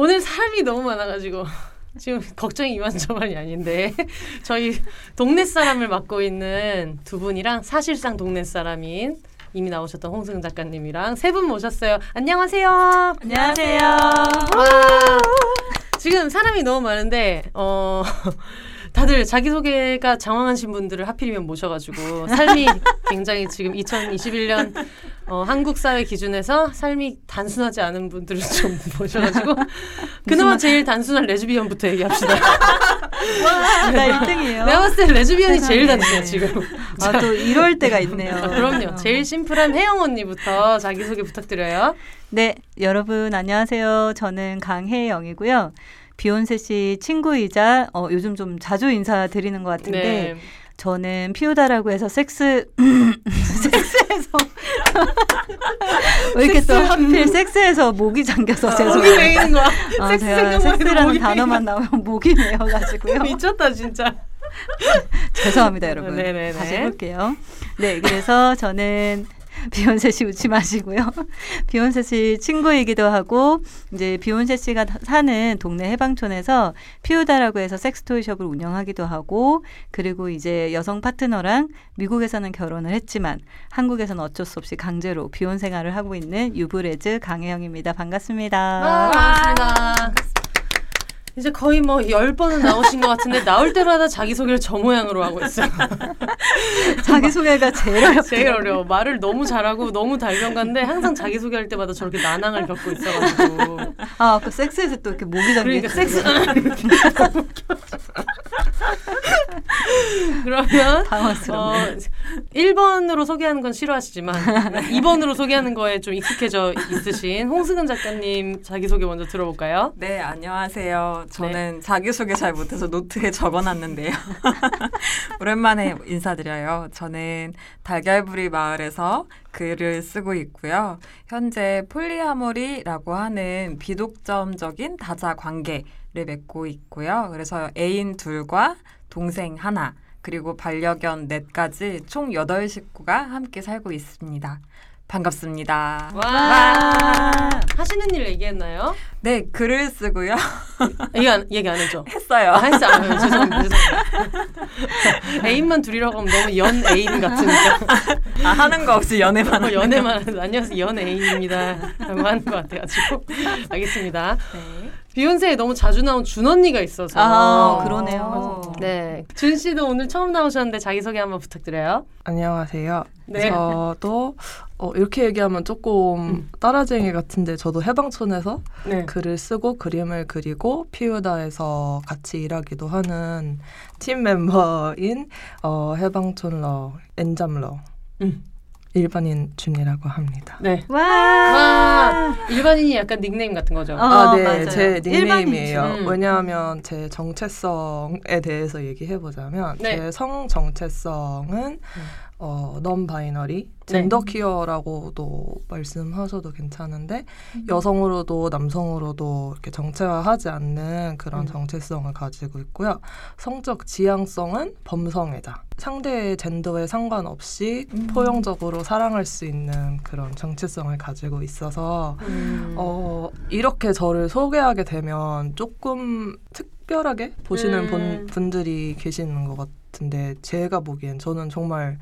오늘 사람이 너무 많아가지고 지금 걱정이 이만저만이 아닌데 저희 동네 사람을 맡고 있는 두 분이랑 사실상 동네 사람인 이미 나오셨던 홍승 작가님이랑 세 분 모셨어요. 안녕하세요. 안녕하세요. 와, 지금 사람이 너무 많은데 어 다들 자기소개가 장황하신 분들을 하필이면 모셔가지고 삶이 굉장히 지금 2021년 어, 한국 사회 기준에서 삶이 단순하지 않은 분들을 좀 모셔가지고 그나마 제일 단순한 레즈비언부터 얘기합시다. 와, 나 1등이에요. 내가 봤을 때 레즈비언이 제일 단순해 지금. 아, 또 이럴 때가 있네요. 아, 그럼요. 제일 심플한 혜영 언니부터 자기소개 부탁드려요. 네, 여러분 안녕하세요. 저는 강혜영이고요. 비욘세 씨 친구이자 어, 요즘 좀 자주 인사드리는 것 같은데 네. 저는 피우다라고 해서 섹스 섹스에서 왜 이렇게 또 섹스. 하필 섹스에서 목이 잠겨서 목이 죄송해요. 메이는 거야. 아, 섹스 제가 섹스라는 목이 단어만 나오면 목이 메어가지고요. 미쳤다 진짜. 죄송합니다, 여러분. 네네네. 다시 해볼게요. 네, 그래서 저는 비욘세 씨 웃지 마시고요. 비욘세 씨 친구이기도 하고 이제 비욘세 씨가 다- 사는 동네 해방촌에서 피우다라고 해서 섹스토이 숍을 운영하기도 하고 그리고 이제 여성 파트너랑 미국에서는 결혼을 했지만 한국에서는 어쩔 수 없이 강제로 비혼 생활을 하고 있는 유브레즈 강혜영입니다. 반갑습니다. 아, 반갑습니다. 이제 거의 뭐 열 번은 나오신 것 같은데 나올 때마다 자기 소개를 저 모양으로 하고 있어요. 자기 소개가 제일 어렵 제일 어려워. 말을 너무 잘하고 너무 달변가인데 항상 자기 소개할 때마다 저렇게 난항을 겪고 있어가지고. 아, 아까 섹스에서 또 이렇게 목이 잠겨 그러니까 섹스. 그러면 당황스럽네. 어, 1번으로 소개하는 건 싫어하시지만 2번으로 소개하는 거에 좀 익숙해져 있으신 홍승은 작가님 자기소개 먼저 들어볼까요? 네, 안녕하세요. 저는 자기소개 잘 못해서 노트에 적어놨는데요. 오랜만에 인사드려요. 저는 달걀부리 마을에서 글을 쓰고 있고요. 현재 폴리아모리라고 하는 비독점적인 다자 관계를 맺고 있고요. 그래서 애인 둘과 동생 하나, 그리고 반려견 넷까지 총 8식구가 함께 살고 있습니다. 반갑습니다. 와. 하시는 일 얘기했나요? 네, 글을 쓰고요. 얘기 안, 얘기 안 했죠? 했어요. 아, 했어. 아, 죄송합니다. 죄송합니다. 애인만 둘이라고 하면 너무 연 애인 같으니까. 아, 하는 거 없이 연애만 어, 연애만 안녕하세요. 연 애인입니다. 라고 하는 것 같아가지고. 알겠습니다. 네. 비욘세에 너무 자주 나온 준 언니가 있어서. 아, 그러네요. 네. 준 씨도 오늘 처음 나오셨는데 자기소개 한번 부탁드려요. 안녕하세요. 네. 저도 어, 이렇게 얘기하면 조금 음. 따라쟁이 같은데 저도 해방촌에서 네. 글을 쓰고 그림을 그리고 피우다에서 같이 일하기도 하는 팀 멤버인 어, 해방촌러 N잡러 음. 일반인 준이라고 합니다. 네. 와. 와. 일반인이 약간 닉네임 같은 거죠. 어, 아, 네, 맞아요. 제 닉네임이에요. 준. 왜냐하면 제 정체성에 대해서 얘기해 보자면 네. 제성 정체성은 어, non binary, 네. gender queer라고도 말씀하셔도 괜찮은데 음. 여성으로도 남성으로도 이렇게 정체화하지 않는 그런 음. 정체성을 가지고 있고요. 성적 지향성은 범성애자. 상대의 젠더에 상관없이 음. 포용적으로 사랑할 수 있는 그런 정체성을 가지고 있어서 음. 어, 이렇게 저를 소개하게 되면 조금 특별하게 보시는 음. 분, 분들이 계시는 것 같은데 제가 보기엔 저는 정말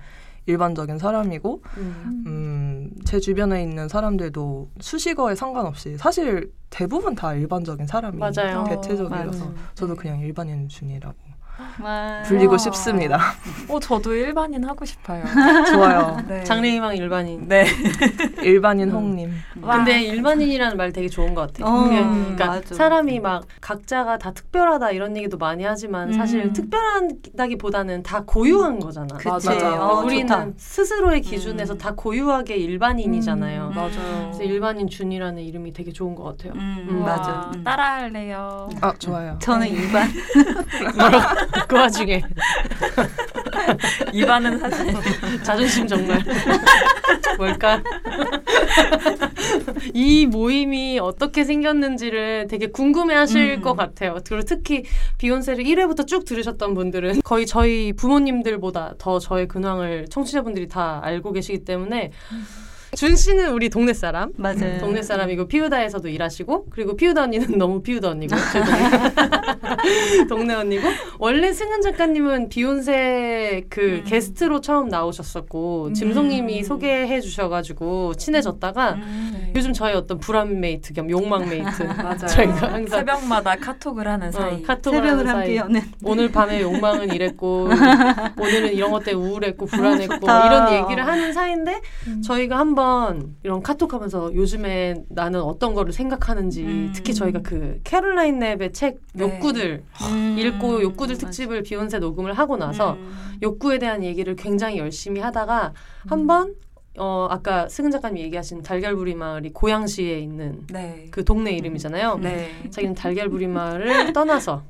일반적인 사람이고 음. 음, 제 주변에 있는 사람들도 수식어에 상관없이 사실 대부분 다 일반적인 사람이 맞아요. 대체적이라서 맞아요. 저도 그냥 일반인 중이라고 와. 불리고. 싶습니다. 어, 저도 일반인 하고 싶어요. 좋아요. 네. 장래희망 일반인. 네. 일반인 음. 홍님. 와. 근데 일반인이라는 말 되게 좋은 것 같아요. 어, 그러니까 맞아. 사람이 막 각자가 다 특별하다 이런 얘기도 많이 하지만 사실 음. 특별하다기보다는 다 고유한 거잖아. 그치. 맞아. 어, 우리는 좋다. 스스로의 기준에서 음. 다 고유하게 일반인이잖아요. 음, 맞아요. 그래서 일반인 준이라는 이름이 되게 좋은 것 같아요. 음, 음, 맞아. 와, 음. 따라할래요. 아 좋아요. 저는 일반. 그 와중에 이반은 사실 자존심 정말 뭘까? 이 모임이 어떻게 생겼는지를 되게 궁금해하실 음. 것 같아요. 그리고 특히 비욘세를 1회부터 쭉 들으셨던 분들은 거의 저희 부모님들보다 더 저의 근황을 청취자분들이 다 알고 계시기 때문에 준 씨는 우리 동네 사람. 맞아요. 동네 사람이고 피우다에서도 일하시고 그리고 피우다 언니는 너무 피우다 언니고 제 동네, 언니고 원래 승은 작가님은 비욘세 그 음. 게스트로 처음 나오셨었고 짐송님이 음. 소개해 주셔가지고 친해졌다가 음. 요즘 저희 어떤 불안 mate 겸 욕망 mate 맞아요. 저희가 항상 새벽마다 카톡을 하는 어, 사이. 카톡을 하는 새벽을 사이 함께 여는. 오늘 밤에 욕망은 이랬고 오늘은 이런 것 때문에 우울했고 불안했고 좋다. 이런 얘기를 하는 사이인데 음. 저희가 한번 이런 카톡하면서 요즘에 나는 어떤 거를 생각하는지 음. 특히 저희가 그 캐롤라인 랩의 책 네. 욕구들 음. 읽고 욕구들. 특집을 비욘세 녹음을 하고 나서 음. 욕구에 대한 얘기를 굉장히 열심히 하다가 한번 어 아까 승은 작가님 얘기하신 달걀부리 마을이 고양시에 있는 네. 그 동네 이름이잖아요. 네. 자기는 달걀부리 마을을 떠나서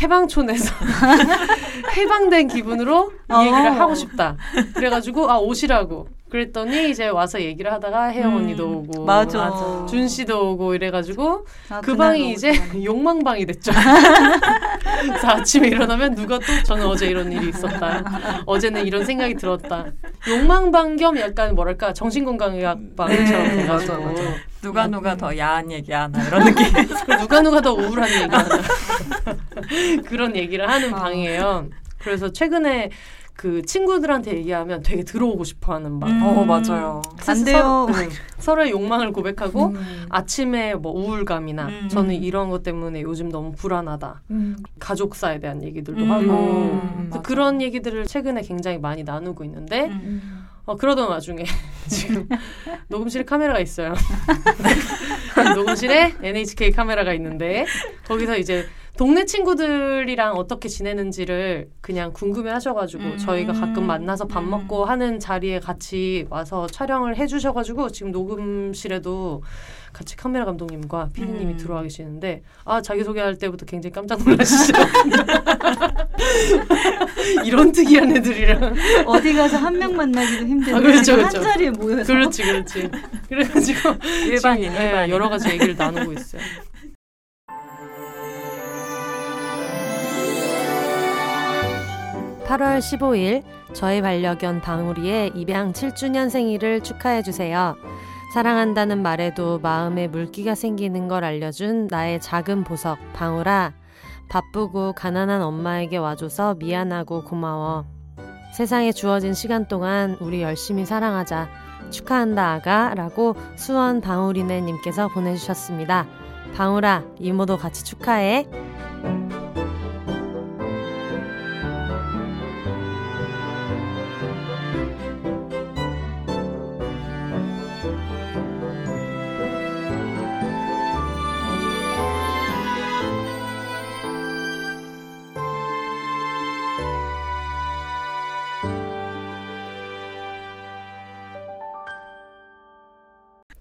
해방촌에서 해방된 기분으로 이 얘기를 어. 하고 싶다. 그래가지고 아 오시라고. 그랬더니 이제 와서 얘기를 하다가 혜영 음, 언니도 오고 맞아. 맞아. 준 씨도 오고 이래가지고 아, 그 방이 이제. 욕망방이 됐죠. 그래서 아침에 일어나면 누가 또 저는 어제 이런 일이 있었다. 어제는 이런 생각이 들었다. 욕망방 겸 약간 뭐랄까 정신건강의학방처럼 네, 돼가지고 맞아, 맞아. 누가 누가 더 야한 얘기하나 이런 느낌. 누가 누가 더 우울한 얘기하나 그런 얘기를 하는 아. 방이에요. 그래서 최근에 그 친구들한테 얘기하면 되게 들어오고 싶어하는 방. 음. 어 맞아요. 안 돼요. 서로, 응, 서로의 욕망을 고백하고 음. 아침에 뭐 우울감이나 음. 저는 이런 것 때문에 요즘 너무 불안하다. 음. 가족사에 대한 얘기들도 음. 하고 음. 그런 얘기들을 최근에 굉장히 많이 나누고 있는데 음. 어, 그러던 와중에 지금 녹음실에 카메라가 있어요. 녹음실에 NHK 카메라가 있는데 거기서 이제 동네 친구들이랑 어떻게 지내는지를 그냥 궁금해 하셔가지고 음. 저희가 가끔 만나서 밥 음. 먹고 하는 자리에 같이 와서 촬영을 해주셔가지고 지금 녹음실에도 같이 카메라 감독님과 피디님이 음. 들어와 계시는데 아 자기소개할 때부터 굉장히 깜짝 놀라시죠. 이런 특이한 애들이랑 어디 가서 한 명 만나기도 힘든데 아, 그렇죠, 그렇죠. 한 자리에 모여서 그렇지 그렇지 그래가지고 일반인 지금, 예, 일반인. 여러 가지 얘기를 나누고 있어요. (8월 15일) 저희 반려견 방울이의 입양 7주년 생일을 축하해 주세요. 사랑한다는 말에도 마음에 물기가 생기는 걸 알려준 나의 작은 보석 방울아 바쁘고 가난한 엄마에게 와줘서 미안하고 고마워. 세상에 주어진 시간 동안 우리 열심히 사랑하자. 축하한다 아가 라고 수원 방울이네 님께서 보내주셨습니다. 방울아 이모도 같이 축하해.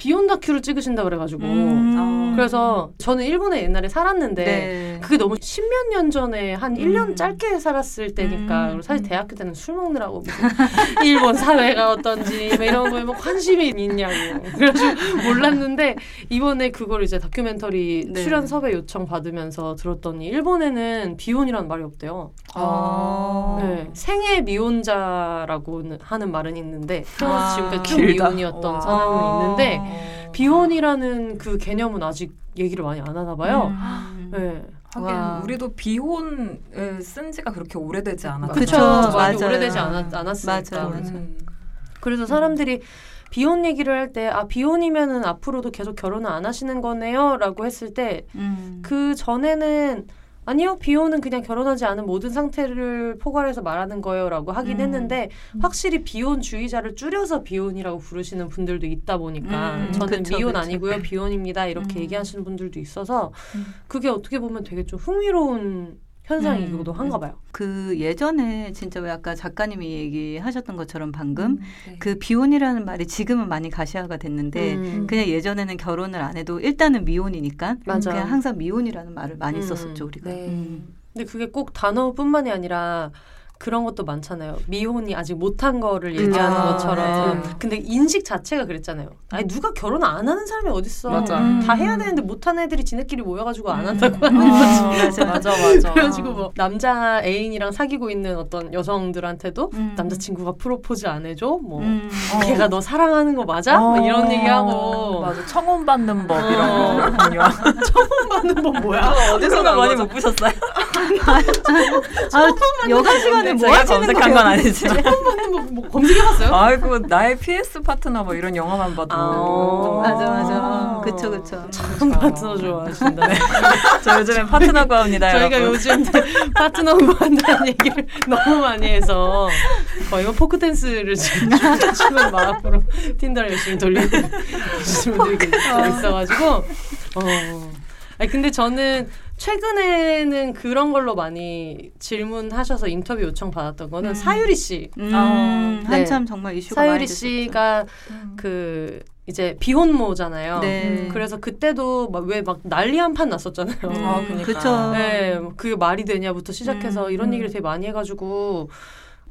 비혼 다큐를 찍으신다 그래가지고 음. 그래서 저는 일본에 옛날에 살았는데 네. 그게 너무 십몇 년 전에 한 1년 음. 짧게 살았을 때니까 음. 사실 대학교 때는 술 먹느라고 무슨 일본 사회가 어떤지 뭐 이런 거에 뭐 관심이 있냐고 그래가지고 몰랐는데 이번에 그걸 이제 다큐멘터리 네. 출연 섭외 요청 받으면서 들었더니 일본에는 비혼이라는 말이 없대요. 아. 네, 생애 미혼자라고 하는 말은 있는데 태어나서 아. 지금까지 쭉. 미혼이었던 와. 사람은 있는데 어. 비혼이라는 그 개념은 아직 얘기를 많이 안 하나 봐요. 음. 네. 하긴 와. 우리도 비혼을 쓴 지가 그렇게 오래되지 않았죠. 그쵸, 많이 맞아요. 오래되지 않았, 않았으니까. 맞아요, 맞아요. 음. 그래서 사람들이 비혼 얘기를 할 때 아 비혼이면은 앞으로도 계속 결혼을 안 하시는 거네요라고 했을 때그 음. 전에는 아니요 비혼은 그냥 결혼하지 않은 모든 상태를 포괄해서 말하는 거예요라고 하긴 음. 했는데 확실히 비혼주의자를 줄여서 비혼이라고 부르시는 분들도 있다 보니까 음, 저는 그쵸, 미혼 그쵸. 아니고요 비혼입니다 이렇게 음. 얘기하시는 분들도 있어서 음. 그게 어떻게 보면 되게 좀 흥미로운 현상이기도 음, 한가 봐요. 그 예전에 진짜 왜 아까 작가님이 얘기하셨던 것처럼 방금 네. 그 비혼이라는 말이 지금은 많이 가시화가 됐는데 음. 그냥 예전에는 결혼을 안 해도 일단은 미혼이니까 맞아. 그냥 항상 미혼이라는 말을 많이 음. 썼었죠 우리가. 네. 음. 근데 그게 꼭 단어뿐만이 아니라 그런 것도 많잖아요. 미혼이 아직 못한 거를 얘기하는 아, 것처럼. 맞아요. 근데 인식 자체가 그랬잖아요. 아니 누가 결혼 안 하는 사람이 어딨어. 맞아. 음. 다 해야 되는데 못하는 애들이 지네끼리 모여가지고 안 음. 한다고 아, 하는 거지. 맞아. 맞아 맞아. 그래가지고 뭐 남자 애인이랑 사귀고 있는 어떤 여성들한테도 음. 남자친구가 프로포즈 안 해줘? 뭐 음. 어. 걔가 너 사랑하는 거 맞아? 뭐 이런 어, 얘기하고 맞아 청혼 받는 법 어. 이런 거 중요한 받는 건 뭐야? 어디서 많이 못 보셨어요? 아, 여가 시간에 뭐 제가 하시는 검색한? 건 아니지만 거뭐 검색해봤어요? 아이고 나의 PS 파트너 뭐 이런 영화만 봐도 아. 맞아 맞아. 그쵸 그쵸. 참 파트너 좋아하신다. 저 요즘엔 파트너 구합니다 저희가. 요즘 파트너 구한다는 얘기를 너무 많이 해서 거의 뭐 포크 댄스를 지금 추는 마음으로 틴더를 열심히 돌리는 분들이 있어가지고 어. 아니 근데 저는 최근에는 그런 걸로 많이 질문하셔서 인터뷰 요청 받았던 거는 음. 사유리 씨. 음, 아, 네. 한참 정말 이슈가 많이 사유리. 씨가 음. 그 이제 비혼모잖아요. 네. 그래서 그때도 왜막 난리 한 판 났었잖아요. 음, 아, 그러니까. 네, 그게 말이 되냐부터 시작해서 음, 이런 음. 얘기를 되게 많이 해가지고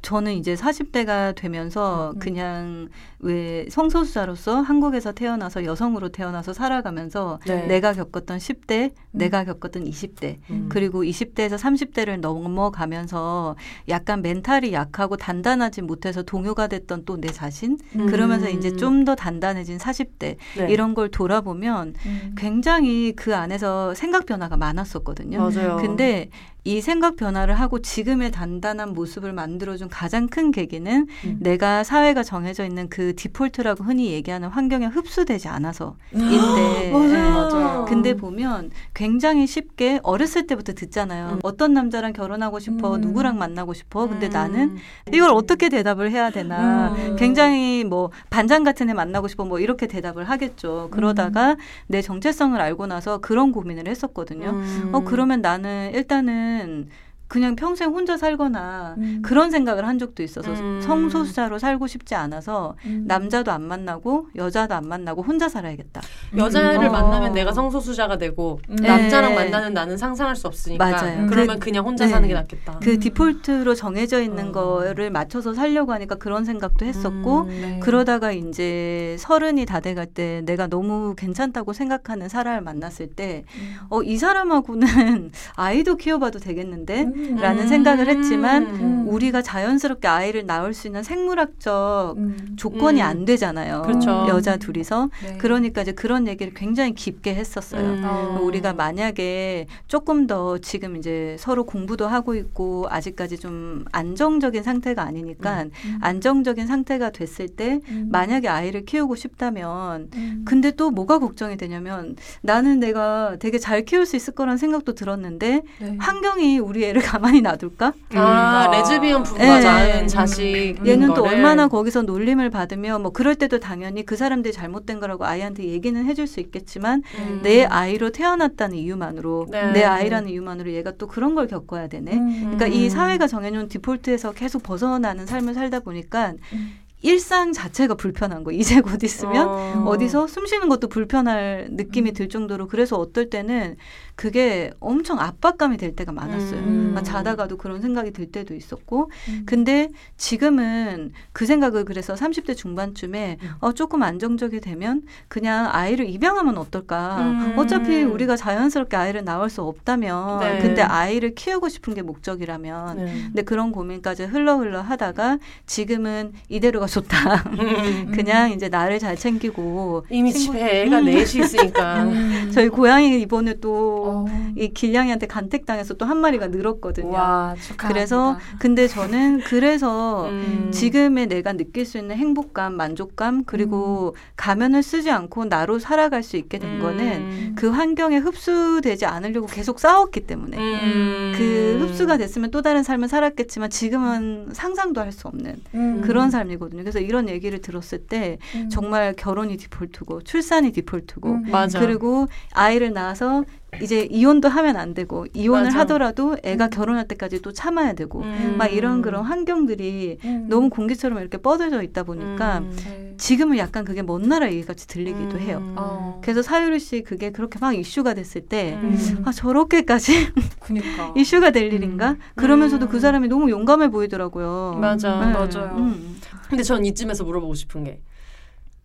저는 이제 40대가 되면서 음. 그냥 왜 성소수자로서 한국에서 태어나서 여성으로 태어나서 살아가면서 네. 내가 겪었던 10대, 내가 겪었던 20대, 음. 그리고 20대에서 30대를 넘어가면서 약간 멘탈이 약하고 단단하지 못해서 동요가 됐던 또 내 자신, 음. 그러면서 이제 좀 더 단단해진 40대, 네. 이런 걸 돌아보면 음. 굉장히 그 안에서 생각 변화가 많았었거든요. 맞아요. 근데 이 생각 변화를 하고 지금의 단단한 모습을 만들어준 가장 큰 계기는 음. 내가 사회가 정해져 있는 그 디폴트라고 흔히 얘기하는 환경에 흡수되지 않아서인데 예. 맞아요. 근데 보면 굉장히 쉽게 어렸을 때부터 듣잖아요. 음. 어떤 남자랑 결혼하고 싶어, 음. 누구랑 만나고 싶어. 근데 음. 나는 이걸 어떻게 대답을 해야 되나. 음. 굉장히 뭐 반장 같은 애 만나고 싶어 뭐 이렇게 대답을 하겠죠. 그러다가 내 정체성을 알고 나서 그런 고민을 했었거든요. 음. 어 그러면 나는 일단은 그냥 평생 혼자 살거나 음. 그런 생각을 한 적도 있어서 음. 성소수자로 살고 싶지 않아서 음. 남자도 안 만나고 여자도 안 만나고 혼자 살아야겠다. 여자를 음. 만나면 어. 내가 성소수자가 되고 음. 남자랑 네. 만나는 나는 상상할 수 없으니까 맞아요. 그러면 그- 그, 냥 혼자 네. 사는 게 낫겠다. 그 음. 디폴트로 정해져 있는 어. 거를 맞춰서 살려고 하니까 그런 생각도 했었고 음. 네. 그러다가 이제 서른이 다 돼갈 때 내가 너무 괜찮다고 생각하는 사람을 만났을 때 음. 어, 이 사람하고는 아이도 키워봐도 되겠는데? 음. 라는 생각을 했지만 음. 우리가 자연스럽게 아이를 낳을 수 있는 생물학적 음. 조건이 음. 안 되잖아요. 그렇죠. 여자 둘이서. 네. 그러니까 이제 그런 얘기를 굉장히 깊게 했었어요. 음. 어. 우리가 만약에 조금 더 지금 이제 서로 공부도 하고 있고 아직까지 좀 안정적인 상태가 아니니까 음. 안정적인 상태가 됐을 때 음. 만약에 아이를 키우고 싶다면 음. 근데 또 뭐가 걱정이 되냐면 나는 내가 되게 잘 키울 수 있을 거란 생각도 들었는데 네. 환경이 우리 애를 가만히 놔둘까? 아 음. 레즈비언 부부가 네. 낳은 자식 얘는 또 얼마나 거기서 놀림을 받으며 뭐 그럴 때도 당연히 그 사람들이 잘못된 거라고 아이한테 얘기는 해줄 수 있겠지만 음. 내 아이로 태어났다는 이유만으로 네. 내 아이라는 이유만으로 얘가 또 그런 걸 겪어야 되네. 음. 그러니까 이 음. 사회가 정해놓은 디폴트에서 계속 벗어나는 삶을 살다 보니까 음. 일상 자체가 불편한 거. 이제 곧 있으면 어. 어. 디서 숨 쉬는 것도 불편할 느낌이 들 정도로 그래서 어떨 때는 그게 엄청 압박감이 될 때가 많았어요. 음. 그러니까 자다가도 그런 생각이 들 때도 있었고 음. 근데 지금은 그 생각을 그래서 30대 중반쯤에 음. 어 조금 안정적이 되면 그냥 아이를 입양하면 어떨까? 음. 어차피 우리가 자연스럽게 아이를 낳을 수 없다면 네. 근데 아이를 키우고 싶은 게 목적이라면 네. 근데 그런 고민까지 흘러 흘러 하다가 지금은 이대로가 좋다. 음. 그냥 이제 나를 잘 챙기고 이미 친구- 집에 애가 음. 넷이 있으니까. 음. 저희 고양이 이번에 또 어. 이 길냥이한테 간택당해서 또 한 마리가 늘었거든요. 와. 그래서 근데 저는 그래서 음. 지금의 내가 느낄 수 있는 행복감, 만족감 그리고 가면을 쓰지 않고 나로 살아갈 수 있게 된 거는 음. 그 환경에 흡수되지 않으려고 계속 싸웠기 때문에 음. 그 흡수가 됐으면 또 다른 삶을 살았겠지만 지금은 상상도 할 수 없는 음. 그런 삶이거든요. 그래서 이런 얘기를 들었을 때 음. 정말 결혼이 디폴트고 출산이 디폴트고 음. 그리고 아이를 낳아서 이제 이혼도 하면 안 되고 이혼을 맞아. 하더라도 애가 음. 결혼할 때까지 또 참아야 되고 음. 막 이런 그런 환경들이 음. 너무 공기처럼 이렇게 뻗어져 있다 보니까 음. 네. 지금은 약간 그게 먼 나라 얘기같이 들리기도 음. 해요. 어. 그래서 사유리 씨 그게 그렇게 막 이슈가 됐을 때 음. 아, 저렇게까지 그니까 이슈가 될 일인가? 그러면서도 음. 그 사람이 너무 용감해 보이더라고요. 맞아. 네. 맞아요. 음. 근데 전 이쯤에서 물어보고 싶은 게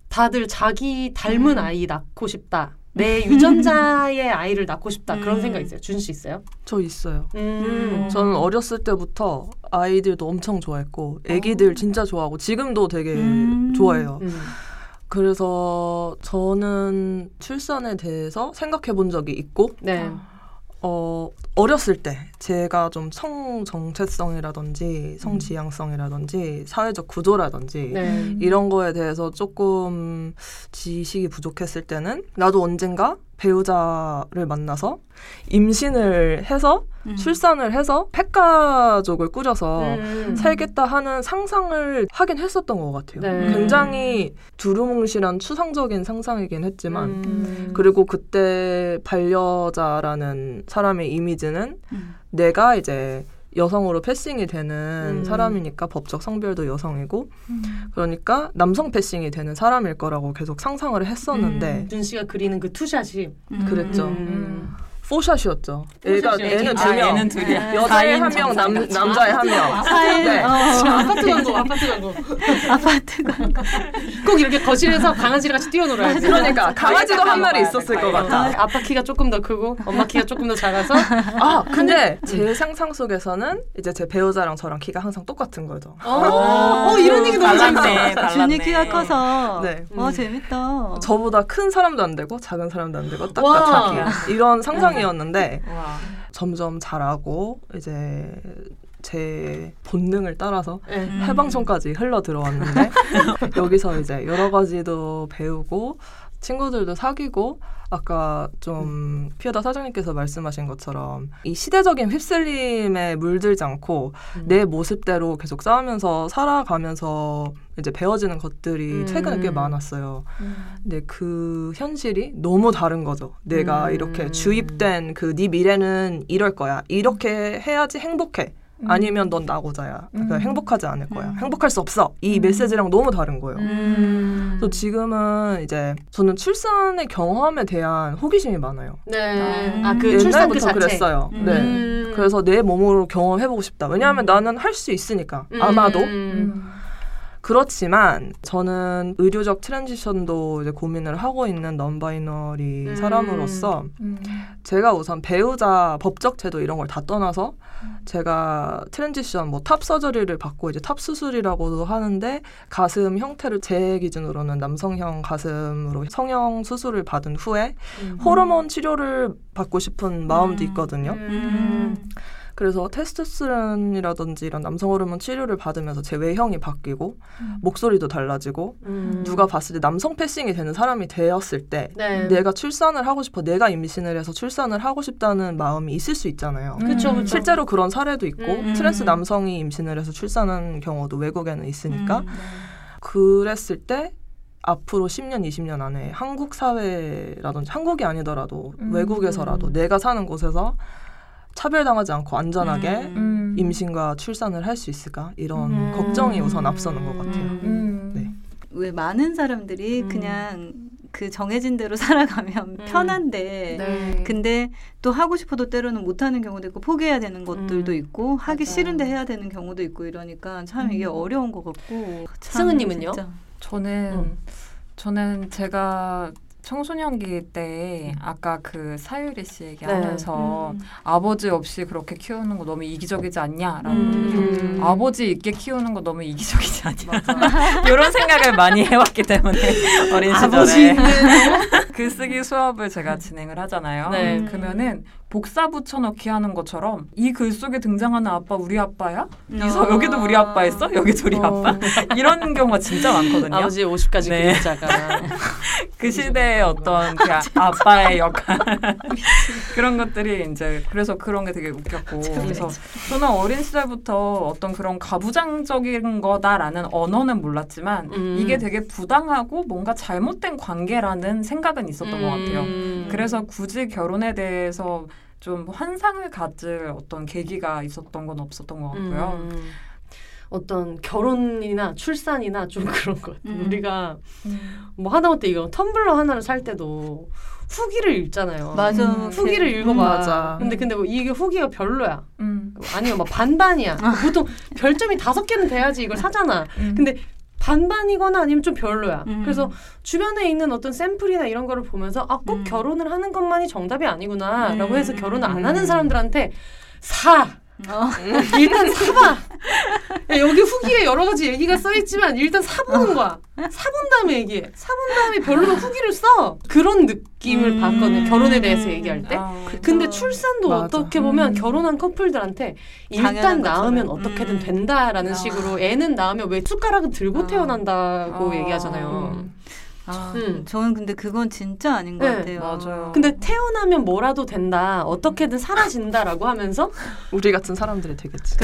다들 자기 닮은 음. 아이 낳고 싶다. 내 유전자의 아이를 낳고 싶다. 그런 음. 생각 있어요. 준 씨 있어요? 저 있어요. 음. 저는 어렸을 때부터 아이들도 엄청 좋아했고 애기들 진짜 좋아하고 지금도 되게 음. 좋아해요. 음. 그래서 저는 출산에 대해서 생각해 본 적이 있고 네. 어, 어렸을 때 제가 좀 성 정체성이라든지 성 지향성이라든지 사회적 구조라든지 네. 이런 거에 대해서 조금 지식이 부족했을 때는 나도 언젠가 배우자를 만나서 임신을 해서 음. 출산을 해서 핵가족을 꾸려서 음. 살겠다 하는 상상을 하긴 했었던 것 같아요. 네. 굉장히 두루뭉실한 추상적인 상상이긴 했지만 음. 그리고 그때 반려자라는 사람의 이미지는 음. 내가 이제 여성으로 패싱이 되는 음. 사람이니까 법적 성별도 여성이고 음. 그러니까 남성 passing이 되는 사람일 거라고 계속 상상을 했었는데 준 씨가 그리는 그 two shot이 음. 그랬죠. 음. 포샷이었죠. 애가 포샷이었죠. 애는 아, 두 명, 얘는 둘이야. 여자애 사인 한 명, 남. 남자애 한 명. 사인, 네. 어, 아파트 광고, 아파트 광고. 아파트가 꼭 이렇게 거실에서 강아지랑 같이 뛰어놀아야지. 그러니까 강아지도 한 마리 돼, 있었을 것. 같아. 아빠 키가 조금 더 크고 엄마 키가 조금 더 작아서 아 근데 제 상상 속에서는 이제 제 배우자랑 저랑 키가 항상 똑같은 거죠. 어, 어, 이런 얘기 너무. 발랐네. 준이 키가 커서 네. 어 음. 재밌다. 저보다 큰 사람도 안 되고 작은 사람도 안 되고 와. 딱딱 자기 이런 상상 이었는데 와. 점점 자라고 이제 제 본능을 따라서 네. 음. 해방촌까지 흘러 들어왔는데 여기서 이제 여러 가지도 배우고 친구들도 사귀고 아까 좀 피어다 사장님께서 말씀하신 것처럼 이 시대적인 휩쓸림에 물들지 않고 음. 내 모습대로 계속 싸우면서 살아가면서 이제 배워지는 것들이 음. 최근에 꽤 많았어요. 근데 그 현실이 너무 다른 거죠. 내가 음. 이렇게 주입된 그 네 미래는 이럴 거야. 이렇게 해야지 행복해. 아니면 넌 나고자야. 그러니까 음. 행복하지 않을 거야. 음. 행복할 수 없어. 이 메시지랑 너무 다른 거예요. 음. 그래서 지금은 이제 저는 출산의 경험에 대한 호기심이 많아요. 네. 아, 아그 출산 그 옛날부터 자체. 그랬어요. 음. 네. 음. 그래서 내 몸으로 경험해보고 싶다. 왜냐하면 나는 할 수 있으니까. 음. 아마도. 음. 그렇지만 저는 의료적 transition도 이제 고민을 하고 있는 non binary 음. 사람으로서 음. 제가 우선 배우자 법적 제도 이런 걸 다 떠나서 제가 transition 뭐 top surgery를 받고 이제 top 수술이라고도 하는데 가슴 형태를 제 기준으로는 남성형 가슴으로 성형 수술을 받은 후에 음. 호르몬 치료를 받고 싶은 마음도 음. 있거든요. 음. 그래서 테스토스테론이라든지 이런 남성 호르몬 치료를 받으면서 제 외형이 바뀌고 음. 목소리도 달라지고 음. 누가 봤을 때 남성 passing이 되는 사람이 되었을 때 네. 내가 출산을 하고 싶어 내가 임신을 해서 출산을 하고 싶다는 마음이 있을 수 있잖아요. 그쵸, 음. 그쵸. 실제로 그런 사례도 있고 음. trans 남성이 임신을 해서 출산한 경우도 외국에는 있으니까 음. 그랬을 때 앞으로 10년, 20년 안에 한국 사회라든지 한국이 아니더라도 음. 외국에서라도 내가 사는 곳에서 차별당하지 않고 안전하게 음. 음. 임신과 출산을 할 수 있을까 이런 음. 걱정이 우선 앞서는 것 같아요. 음. 네. 왜 많은 사람들이 음. 그냥 그 정해진 대로 살아가면 음. 편한데 네. 근데 또 하고 싶어도 때로는 못하는 경우도 있고 포기해야 되는 것들도 음. 있고 하기 맞아요. 싫은데 해야 되는 경우도 있고 이러니까 참 이게 음. 어려운 것 같고 참 승은님은요? 저는 음. 저는 제가 청소년기 때 아까 그 사유리 씨 네. 얘기하면서 음. 아버지 없이 그렇게 키우는 거 너무 이기적이지 않냐라는 음. 아버지 있게 키우는 거 너무 이기적이지 않냐 이런 생각을 많이 해왔기 때문에 어린 아버지 시절에 글쓰기 수업을 제가 진행을 하잖아요. 네. 그러면은 복사 붙여넣기 하는 것처럼 이 글 속에 등장하는 아빠 우리 아빠야? 이서 어. 여기도 우리 아빠 있어? 여기도 우리 아빠? 이런 경우가 진짜 많거든요. 아버지의 50가지 네. 그림자가 그 시대의 어떤 그 아- 아빠의 역할 그런 것들이 이제 그래서 그런 게 되게 웃겼고 그래서 저는 어린 시절부터 어떤 그런 가부장적인 거다라는 언어는 몰랐지만 음. 이게 되게 부당하고 뭔가 잘못된 관계라는 생각은 있었던 것 같아요. 음. 그래서 굳이 결혼에 대해서 좀 환상을 가질 어떤 계기가 있었던 건 없었던 것 같고요. 음. 어떤 결혼이나 출산이나 좀 그런 것 같아요. 음. 우리가 뭐 하다못해 이거 텀블러 하나를 살 때도 후기를 읽잖아요. 맞아. 음, 후기를 그- 읽어봐. 맞아. 근데 근데 뭐 이게 후기가 별로야. 음. 아니면 뭐 반반이야. 보통 별점이 다섯 개는 돼야지 이걸 사잖아. 음. 근데 반반이거나 아니면 좀 별로야. 음. 그래서 주변에 있는 어떤 샘플이나 이런 거를 보면서 아 꼭 음. 결혼을 하는 것만이 정답이 아니구나라고 음. 해서 결혼을 안 음. 하는 사람들한테 사 어. 일단 사봐. 야, 여기 후기에 여러 가지 얘기가 써 있지만 일단 사보는 거야. 사본 다음에 얘기해. 사본 다음에 별로면 후기를 써. 그런 느낌을 음. 받거든. 결혼에 대해서 얘기할 때. 아, 근데 출산도 맞아. 어떻게 보면 음. 결혼한 커플들한테 일단 낳으면. 어떻게든 음. 된다라는 아. 식으로 애는 낳으면 왜 숟가락은 들고 아. 태어난다고 아. 얘기하잖아요. 음. 아, 음. 저는 근데 그건 진짜 아닌 것 네, 같아요. 맞아요. 근데 태어나면 뭐라도 된다, 어떻게든 사라진다라고 하면서 우리 같은 사람들이 되겠지.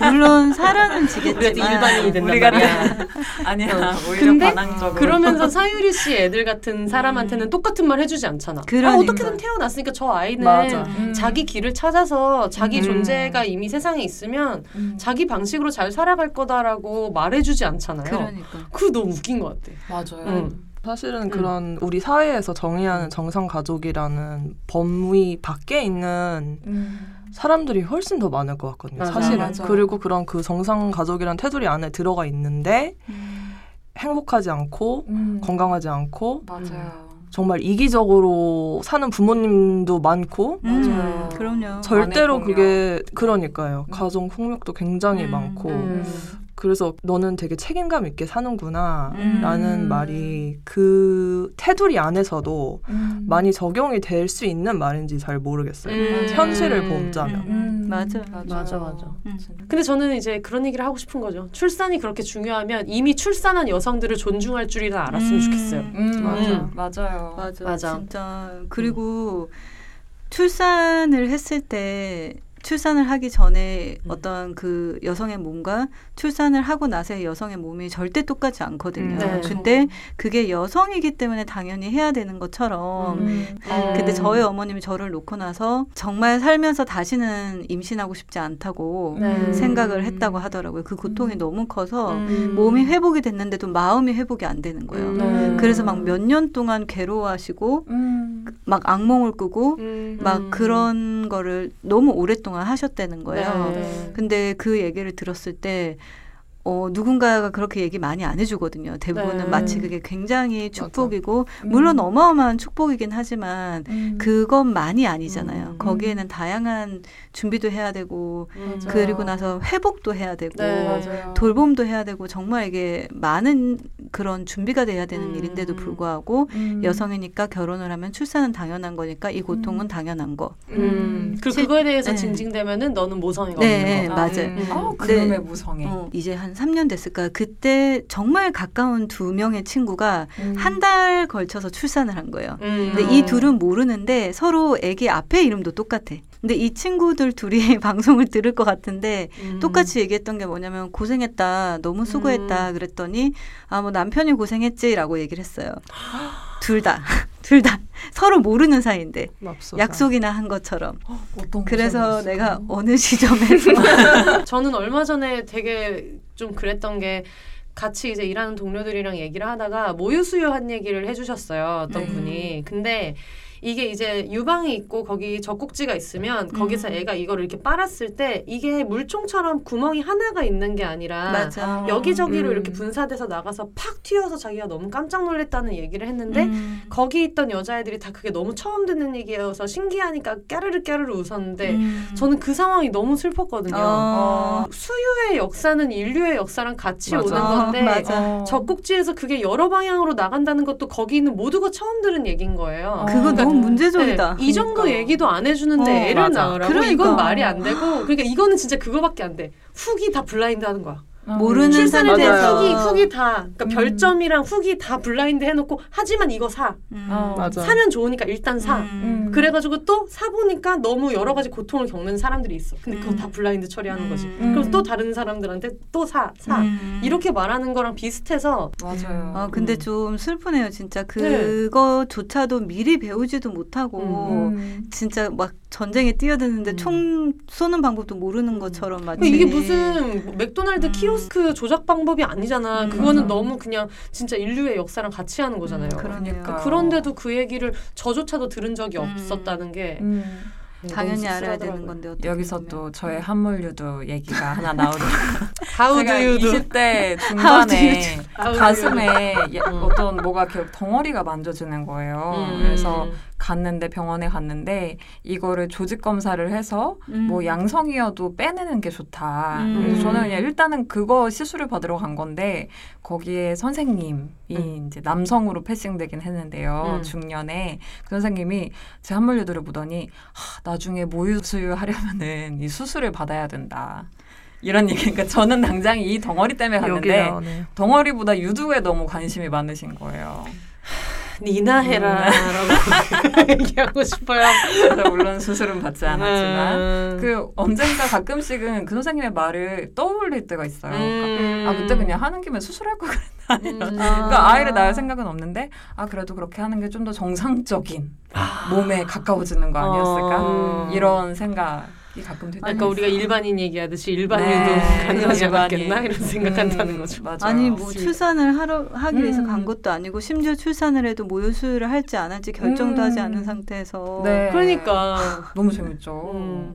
물론 살아는 우리가 지겠지만 일반인이 된단 우리가. 아니야 어. 오히려 근데 반항적으로 그러면서 사유리 씨 애들 같은 사람한테는 똑같은 말 해주지 않잖아. 아, 그러니까. 어떻게든 태어났으니까 저 아이는 맞아. 음. 자기 길을 찾아서 자기 음. 존재가 이미 세상에 있으면 음. 자기 방식으로 잘 살아갈 거다라고 말해주지 않잖아요. 그러니까. 그거 너무 웃긴 것 같아. 맞아요. 음. 사실은 그런 우리 사회에서 정의하는 정상 가족이라는 범위 밖에 있는 음. 사람들이 훨씬 더 많을 것 같거든요. 맞아, 사실은 맞아. 그리고 그런 그 정상 가족이란 테두리 안에 들어가 있는데 행복하지 않고 음. 건강하지 않고 맞아요. 정말 이기적으로 사는 부모님도 많고 음, 맞아요. 그럼요. 절대로. 그게 그러니까요. 음. 가정 폭력도 굉장히 음, 많고 음. 그래서 너는 되게 책임감 있게 사는구나 음. 라는 말이 그 테두리 안에서도 음. 많이 적용이 될 수 있는 말인지 잘 모르겠어요. 음. 현실을 보자면. 음. 맞아. 맞아, 맞아. 음. 근데 저는 이제 그런 얘기를 하고 싶은 거죠. 출산이 그렇게 중요하면 이미 출산한 여성들을 존중할 줄이라 알았으면 음. 좋겠어요. 음. 맞아. 맞아요. 맞아. 맞아. 진짜. 그리고 출산을 했을 때 출산을 하기 전에 음. 어떤 그 여성의 몸과 출산을 하고 나서의 여성의 몸이 절대 똑같지 않거든요. 음, 네. 근데 그게 여성이기 때문에 당연히 해야 되는 것처럼 음. 음. 근데 저희 어머님이 저를 놓고 나서 정말 살면서 다시는 임신하고 싶지 않다고 네. 생각을 했다고 하더라고요. 그 고통이 음. 너무 커서 음. 몸이 회복이 됐는데도 마음이 회복이 안 되는 거예요. 네. 그래서 막 몇 년 동안 괴로워하시고 음. 막 악몽을 꾸고 음. 막 음. 그런 거를 너무 오랫동안 하셨다는 거예요. 네. 근데 그 얘기를 들었을 때 어, 누군가가 그렇게 얘기 많이 안 해주거든요. 대부분은 네. 마치 그게 굉장히 축복이고, 음. 물론 어마어마한 축복이긴 하지만, 음. 그것만이 아니잖아요. 음. 거기에는 다양한 준비도 해야 되고, 음. 맞아요. 그리고 나서 회복도 해야 되고, 네. 돌봄도 해야 되고, 정말 이게 많은 그런 준비가 돼야 되는 음. 일인데도 불구하고, 음. 여성이니까 결혼을 하면 출산은 당연한 거니까 이 고통은 음. 당연한 거. 음. 그리고 실- 그거에 대해서 네. 징징대면은 너는 모성애가 네, 없는 네, 거. 맞아요. 음. 아, 네. 그놈의 무성애. 어, 이제 한 3년 됐을까? 그때 정말 가까운 두 명의 친구가 음. 한달 걸쳐서 출산을 한 거예요. 음. 근데 이 둘은 모르는데 서로 애기 앞에 이름도 똑같아. 근데 이 친구들 둘이 방송을 들을 것 같은데 음. 똑같이 얘기했던 게 뭐냐면 고생했다, 너무 수고했다 그랬더니 아 뭐 남편이 고생했지라고 얘기를 했어요. 둘 다, 둘 다 서로 모르는 사이인데 맙소사. 약속이나 한 것처럼. 어떤 그래서 내가? 어느 시점에서 저는 얼마 전에 되게 좀 그랬던 게 같이 이제 일하는 동료들이랑 얘기를 하다가 모유 수유한 얘기를 해주셨어요 어떤 네. 분이 근데 이게 이제 유방이 있고 거기 젖꼭지가 있으면 거기서 음. 애가 이거를 이렇게 빨았을 때 이게 물총처럼 구멍이 하나가 있는 게 아니라 맞아. 여기저기로 음. 이렇게 분사돼서 나가서 팍 튀어서 자기가 너무 깜짝 놀랐다는 얘기를 했는데 음. 거기 있던 여자애들이 다 그게 너무 처음 듣는 얘기여서 신기하니까 까르르 까르르 웃었는데 음. 저는 그 상황이 너무 슬펐거든요. 어. 수유의 역사는 인류의 역사랑 같이 맞아. 오는 건데 어, 맞아. 어. 젖꼭지에서 그게 여러 방향으로 나간다는 것도 거기 있는 모두가 처음 들은 얘기인 거예요. 그거 그러니까- 너무 문제적이다. 네, 이 정도 그러니까. 얘기도 안 해주는데 어, 애를 맞아. 낳으라고 그러니까. 이건 말이 안 되고 그러니까 이거는 진짜 그거밖에 안 돼. 후기 다 블라인드 하는 거야. 모르는 출산에 대한 맞아요. 후기 후기 다 그러니까 음. 별점이랑 후기 다 블라인드 해놓고 하지만 이거 사 음. 어. 맞아. 사면 좋으니까 일단 사. 음. 그래가지고 또 사 보니까 너무 여러 가지 고통을 겪는 사람들이 있어. 근데 그거 음. 다 블라인드 처리하는 거지. 음. 그럼 또 다른 사람들한테 또 사, 사. 음. 이렇게 말하는 거랑 비슷해서 맞아요. 아 근데 음. 좀 슬프네요 진짜 네. 그거조차도 미리 배우지도 못하고 음. 진짜 막 전쟁에 뛰어드는데 음. 총 쏘는 방법도 모르는 것처럼 마치 이게 무슨 뭐 맥도날드 음. 키오 스크 조작 방법이 아니잖아. 음, 그거는. 너무 그냥 진짜 인류의 역사랑 같이 하는 거잖아요. 음. 그러니까. 그런데도 그 얘기를 저조차도 들은 적이 음. 없었다는 게 음. 당연히 알아야. 되는 건데 어떻게 여기서 보면. 또 저의 한물유도 얘기가 하나 do 제가 you do? 20대 How do 중반에 가슴에 예- 음. 어떤 뭐가 이렇게 덩어리가 만져지는 거예요. 음. 그래서 갔는데 병원에 갔는데 이거를 조직 검사를 해서 음. 뭐 양성이어도 빼내는 게 좋다. 음. 그래서 저는 그냥 일단은 그거 시술을 받으러 간 건데 거기에 선생님이 음. 이제 남성으로 패싱되긴 했는데요. 음. 중년에 그 선생님이 제 한물유도를 보더니 하, 나중에 모유 수유하려면은 이 수술을 받아야 된다. 이런 얘기. 그러니까 저는 당장 이 덩어리 때문에 갔는데. 네. 덩어리보다 유두에 너무 관심이 많으신 거예요. 니나 해라라고 얘기하고 싶어요. 물론 수술은 받지 않았지만 음. 그 언젠가 가끔씩은 그 선생님의 말을 떠올릴 때가 있어요. 그러니까 음. 아 그때 그냥 하는 김에 수술할 걸 그랬나 음. 그러니까 아이를 낳을 생각은 없는데 아 그래도 그렇게 하는 게 좀 더 정상적인 몸에 가까워지는 거 아니었을까 어. 이런 생각 이 가끔 들때 그러니까 우리가 일반인 얘기하듯이 일반인도 네, 가능하지. 않았겠나 이런 생각한다는 음, 거죠. 맞아요. 아니 뭐. 출산을 하러 하기 위해서 음. 간 것도 아니고 심지어 출산을 해도 모유 수유를 할지 안 할지 결정도 음. 하지 않은 상태에서 네. 그러니까 너무 재밌죠.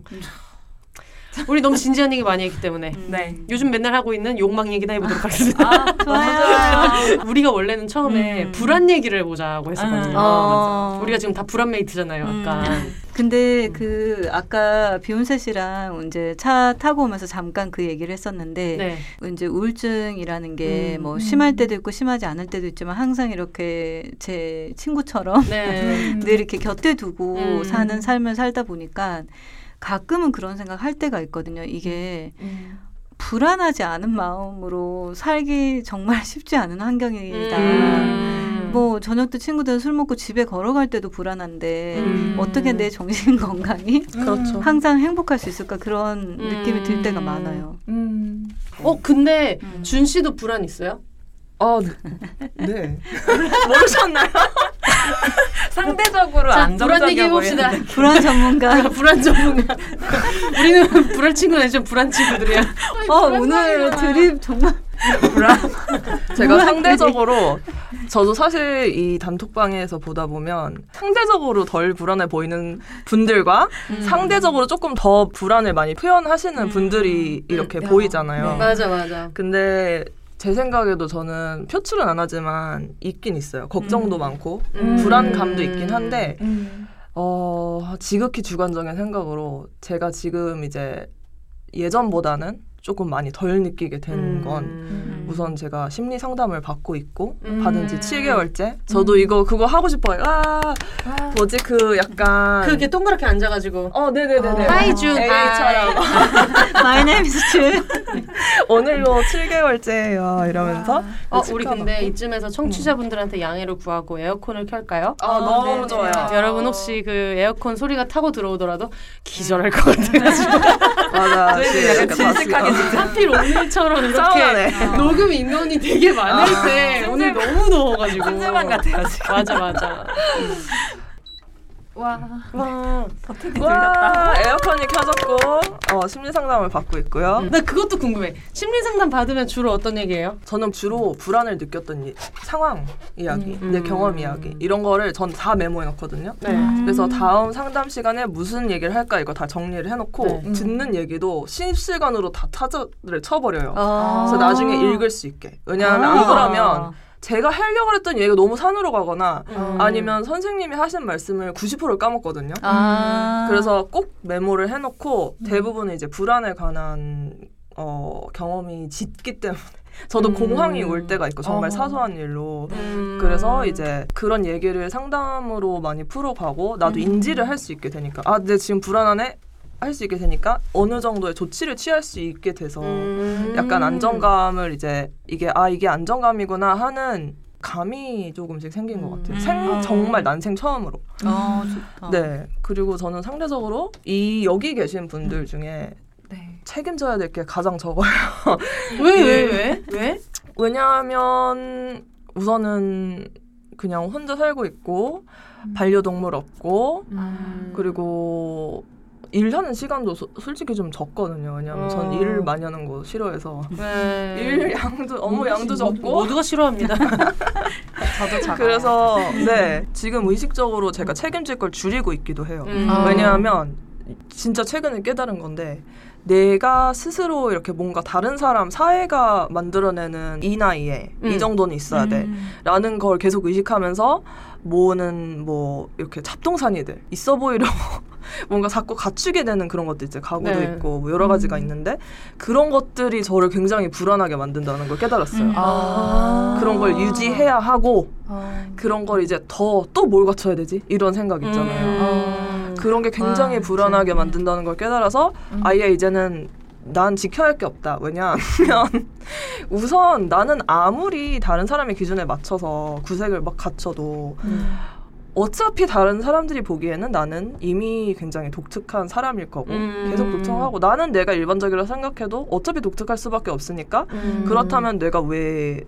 음. 우리 너무 진지한 얘기 많이 했기 때문에 음. 네. 요즘 맨날 하고 있는 욕망 얘기나 해보도록 하겠습니다. 아 좋아요. 우리가 원래는 처음에 음. 불안 얘기를 해보자고 했었거든요. 아, 어. 우리가 지금 다 불안 메이트잖아요. 음. 약간. 근데 그 아까 비욘세 씨랑 이제 차 타고 오면서 잠깐 그 얘기를 했었는데 네. 이제 우울증이라는 게 음. 뭐 심할 때도 있고 심하지 않을 때도 있지만 항상 이렇게 제 친구처럼 네. 늘 이렇게 곁에 두고 음. 사는 삶을 살다 보니까 가끔은 그런 생각 할 때가 있거든요. 이게 음. 불안하지 않은 마음으로 살기 정말 쉽지 않은 환경이다. 음. 뭐 저녁 때 친구들 술 먹고 집에 걸어갈 때도 불안한데 음. 어떻게 내 정신 건강이 그렇죠. 항상 행복할 수 있을까 그런 음. 느낌이 들 때가 많아요. 음. 어 근데 음. 준 씨도 불안 있어요? 아, 네. 모르셨나요? 상대적으로 자, 안정적이어 불안 얘기 해 봅시다. 보이는데. 불안 전문가. 불안 전문가. 우리는 불안 친구는 아니죠. 불안 친구들이야. 어 오늘 드립 정말 불안. 제가 상대적으로 저도 사실 이 단톡방에서 보다 보면 상대적으로 덜 불안해 보이는 분들과 상대적으로 조금 더 불안을 많이 표현하시는 분들이 이렇게 음. 보이잖아요. 네. 맞아 맞아. 근데 제 생각에도 저는 표출은 안 하지만 있긴 있어요. 걱정도 음. 많고 음. 불안감도 있긴 한데 음. 어, 지극히 주관적인 생각으로 제가 지금 이제 예전보다는 조금 많이 덜 느끼게 된건 음. 우선 제가 심리 상담을 받고 있고 음. 받은 지 7개월째. 저도 이거 그거 하고 싶어요. 아, 뭐지 그 약간 그렇게 동그랗게 앉아가지고. 어, 네네네네. 하이 준 A처럼 My name is. 오늘로 7개월째예요 이러면서 어, 그 우리 근데 받고. 이쯤에서 청취자분들한테 양해를 구하고 에어컨을 켤까요? 아, 너무 네. 좋아요. 여러분 혹시 그 에어컨 소리가 타고 들어오더라도 기절할 것 같아가지고 맞아. 저희도 약간 진식하게 진짜. 하필 오늘처럼 이렇게. 녹음 인원이 되게 많을 때 오늘 너무 더워가지고 찜질방 같아요 지금. 맞아 맞아 와 와. 버튼이 들렸다. 와 에어컨이 켜졌고 어, 심리 상담을 받고 있고요. 나 그것도 궁금해. 심리 상담 받으면 주로 어떤 얘기예요? 저는 주로 불안을 느꼈던 이, 상황 이야기, 음. 내 경험 이야기 이런 거를 전 다 메모해 놓거든요. 네. 그래서 다음 상담 시간에 무슨 얘기를 할까 이거 다 정리를 해 놓고 네. 듣는 얘기도 실시간으로 다 타자를 쳐버려요. 아. 그래서 나중에 읽을 수 있게. 왜냐하면 아. 안 그러면 제가 하려고 했던 얘기가 너무 산으로 가거나 음. 아니면 선생님이 하신 말씀을 90%를 까먹거든요. 아. 그래서 꼭 메모를 해놓고 대부분 이제 불안에 관한 어, 경험이 짙기 때문에 저도 음. 공황이 올 때가 있고 정말 어. 사소한 일로 음. 그래서 이제 그런 얘기를 상담으로 많이 풀어가고 나도 인지를 할 수 있게 되니까 아, 내 지금 불안하네 할 수 있게 되니까 어느 정도의 조치를 취할 수 있게 돼서 음. 약간 안정감을 이제 이게 아 이게 안정감이구나 하는 감이 조금씩 생긴 것 같아요. 음. 생 어. 정말 난생 처음으로. 어, 좋다. 네. 그리고 저는 상대적으로 이 여기 계신 분들 중에 네. 책임져야 될 게 가장 적어요. 왜, 왜, 왜? 왜? 왜냐하면 우선은 그냥 혼자 살고 있고 반려동물 없고 음. 그리고 일하는 시간도 소- 솔직히 좀 적거든요. 왜냐하면 전 어. 일을 많이 하는 거 싫어해서 왜? 일 양도 업무 양도 적고 모두가 싫어합니다. 저도 작아요. 그래서 네 지금 의식적으로 제가 책임질 걸 줄이고 있기도 해요. 음. 아. 왜냐하면 진짜 최근에 깨달은 건데 내가 스스로 이렇게 뭔가 다른 사람 사회가 만들어내는 이 나이에 음. 이 정도는 있어야 음. 돼라는 걸 계속 의식하면서 뭐는 뭐 이렇게 잡동사니들 있어 보이려고 뭔가 자꾸 갖추게 되는 그런 것도 이제 가구도 네. 있고 뭐 여러 가지가 음. 있는데 그런 것들이 저를 굉장히 불안하게 만든다는 걸 깨달았어요. 음. 아. 그런 걸 유지해야 하고 어. 그런 걸 이제 더 또 뭘 갖춰야 되지 이런 생각 있잖아요. 음. 그런 게 굉장히 와, 불안하게 진짜. 만든다는 걸 깨달아서 음. 아예 이제는 난 지켜야 할 게 없다. 왜냐하면 우선 나는 아무리 다른 사람의 기준에 맞춰서 구색을 막 갖춰도 음. 어차피 다른 사람들이 보기에는 나는 이미 굉장히 독특한 사람일 거고 음. 계속 독특하고 나는 내가 일반적이라 생각해도 어차피 독특할 수밖에 없으니까 음. 그렇다면 내가 왜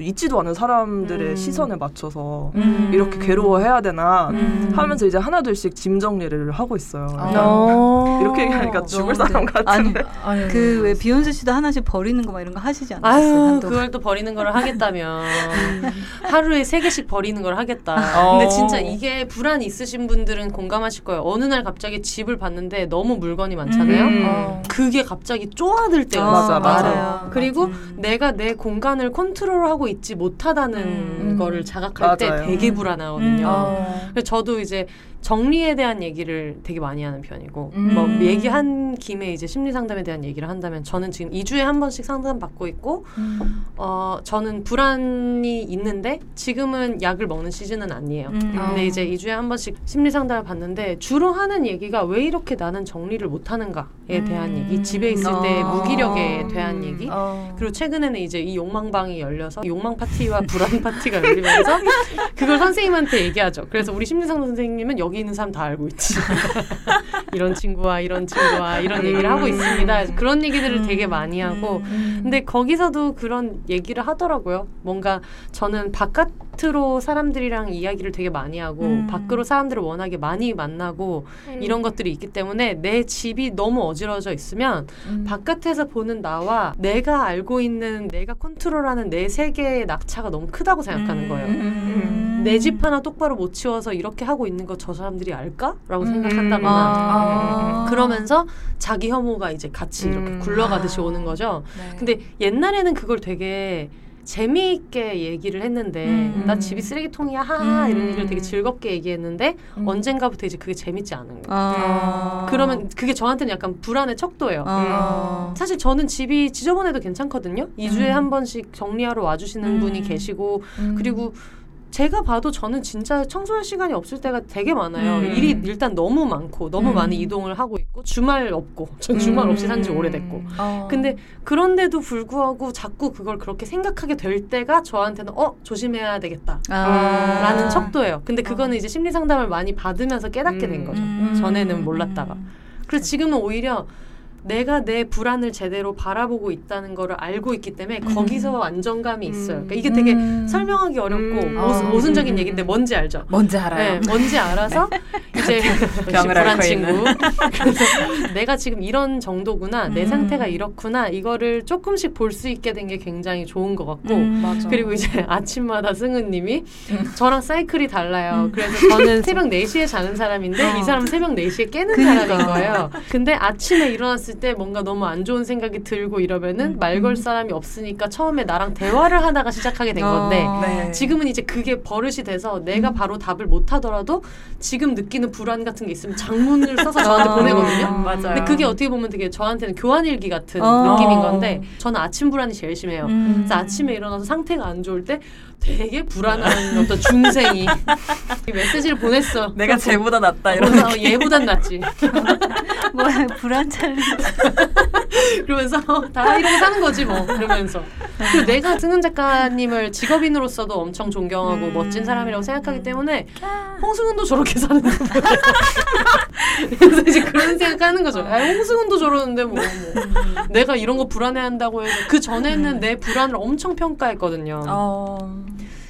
있지도 않은 사람들의 음. 시선에 맞춰서 음. 이렇게 괴로워해야 되나 음. 하면서 이제 하나둘씩 짐 정리를 하고 있어요. 아. 어. 이렇게 얘기하니까 죽을 사람 네. 같은데. 아니, 그 왜 비욘세 씨도 하나씩 버리는 거 막 이런 거 하시지 않았어요? 아유? 그걸 또 버리는 걸 하겠다면 하루에 세 개씩 버리는 걸 하겠다. 어. 근데 진짜 이게 불안 있으신 분들은 공감하실 거예요. 어느 날 갑자기 집을 봤는데 너무 물건이 많잖아요. 음. 어. 그게 갑자기 쪼아들 때가 맞아, 있어요. 맞아. 맞아요. 그리고 음. 내가 내 공간을 컨트롤 하고 있지 못하다는 음. 거를 자각할 때 맞아요. 되게 음. 불안하거든요. 어. 그래서 저도 이제 정리에 대한 얘기를 되게 많이 하는 편이고 음. 뭐 얘기한 김에 이제 심리 상담에 대한 얘기를 한다면 저는 지금 2주에 한 번씩 상담 받고 있고 음. 어 저는 불안이 있는데 지금은 약을 먹는 시즌은 아니에요. 음. 근데 이제 2주에 한 번씩 심리 상담을 받는데 주로 하는 얘기가 왜 이렇게 나는 정리를 못 하는가에 대한 음. 얘기, 집에 있을 때 아. 무기력에 대한 얘기. 어. 그리고 최근에는 이제 이 욕망방이 열려서 욕망 파티와 불안 파티가 열리면서 그걸 선생님한테 얘기하죠. 그래서 우리 심리 상담 선생님은 여기 있는 사람 다 알고 있지. 이런 친구와 이런 친구와 이런 얘기를 하고 있습니다. 그런 얘기들을 되게 많이 하고 음. 근데 거기서도 그런 얘기를 하더라고요. 뭔가 저는 바깥으로 사람들이랑 이야기를 되게 많이 하고 음. 밖으로 사람들을 워낙에 많이 만나고 이런 것들이 있기 때문에 내 집이 너무 어지러져 있으면 음. 바깥에서 보는 나와 내가 알고 있는 내가 컨트롤하는 내 세계의 낙차가 너무 크다고 생각하는 거예요. 음. 내집 하나 똑바로 못 치워서 이렇게 하고 있는 거 저 사람 들이 알까? 라고 음. 생각한다거나 아. 그러면서 자기 혐오가 이제 같이 이렇게 음. 굴러가듯이 아. 오는 거죠. 네. 근데 옛날에는 그걸 되게 재미있게 얘기를 했는데 음. 나 집이 쓰레기통이야 하하 음. 이런 얘기를 되게 즐겁게 얘기했는데 음. 언젠가부터 이제 그게 재밌지 않은 거예요. 아. 그러면 그게 저한테는 약간 불안의 척도예요. 아. 사실 저는 집이 지저분해도 괜찮거든요. 2주에 음. 한 번씩 정리하러 와주시는 음. 분이 계시고 음. 그리고 제가 봐도 저는 진짜 청소할 시간이 없을 때가 되게 많아요. 음. 일이 일단 너무 많고 너무 음. 많이 이동을 하고 있고 주말 없고 전 주말 없이 산 지 오래됐고 어. 근데 그런데도 불구하고 자꾸 그걸 그렇게 생각하게 될 때가 저한테는 어 조심해야 되겠다 아. 라는 척도예요. 근데 그거는 이제 심리 상담을 많이 받으면서 깨닫게 된 음. 거죠. 음. 전에는 몰랐다가. 그래서 지금은 오히려 내가 내 불안을 제대로 바라보고 있다는 거를 알고 있기 때문에 음. 거기서 안정감이 있어요. 음. 그러니까 이게 되게 음. 설명하기 어렵고 음. 모순, 아. 모순적인 음. 얘기인데 뭔지 알죠? 뭔지 알아요. 네, 뭔지 알아서 이게 이제 병을 불안 친구. 내가 지금 이런 정도구나, 내 음. 상태가 이렇구나 이거를 조금씩 볼 수 있게 된 게 굉장히 좋은 것 같고. 음. 그리고 이제 아침마다 승은님이 음. 저랑 사이클이 달라요. 그래서 저는 새벽 4시에 자는 사람인데 어. 이 사람은 새벽 4시에 깨는 그러니까. 사람인 거예요. 근데 아침에 일어났을 때 뭔가 너무 안 좋은 생각이 들고 이러면은 음. 말걸 사람이 없으니까 처음에 나랑 대화를 하다가 시작하게 된 건데 어. 네. 지금은 이제 그게 버릇이 돼서 내가 바로 답을 못 하더라도 지금 느끼는 불안 같은 게 있으면 장문을 써서 저한테 어. 보내거든요. 맞아요. 근데 그게 어떻게 보면 되게 저한테는 교환일기 같은 어. 느낌인 건데 저는 아침 불안이 제일 심해요. 음. 그래서 아침에 일어나서 상태가 안 좋을 때 되게 불안한 어떤 중생이 이 메시지를 보냈어. 내가 쟤보다 낫다 이런. 그래서 얘보단 낫지. 뭐야 불안 찰리. 그러면서 다 이러고 사는 거지 뭐. 그러면서 그리고 내가 승은 작가님을 직업인으로서도 엄청 존경하고 음. 멋진 사람이라고 생각하기 때문에 홍승은도 저렇게 사는 거 그래서 이제 그런 생각하는 거죠. 아, 홍승은도 저러는데 뭐, 뭐. 내가 이런 거 불안해한다고 해서 그 전에는 내 불안을 엄청 평가했거든요. 어.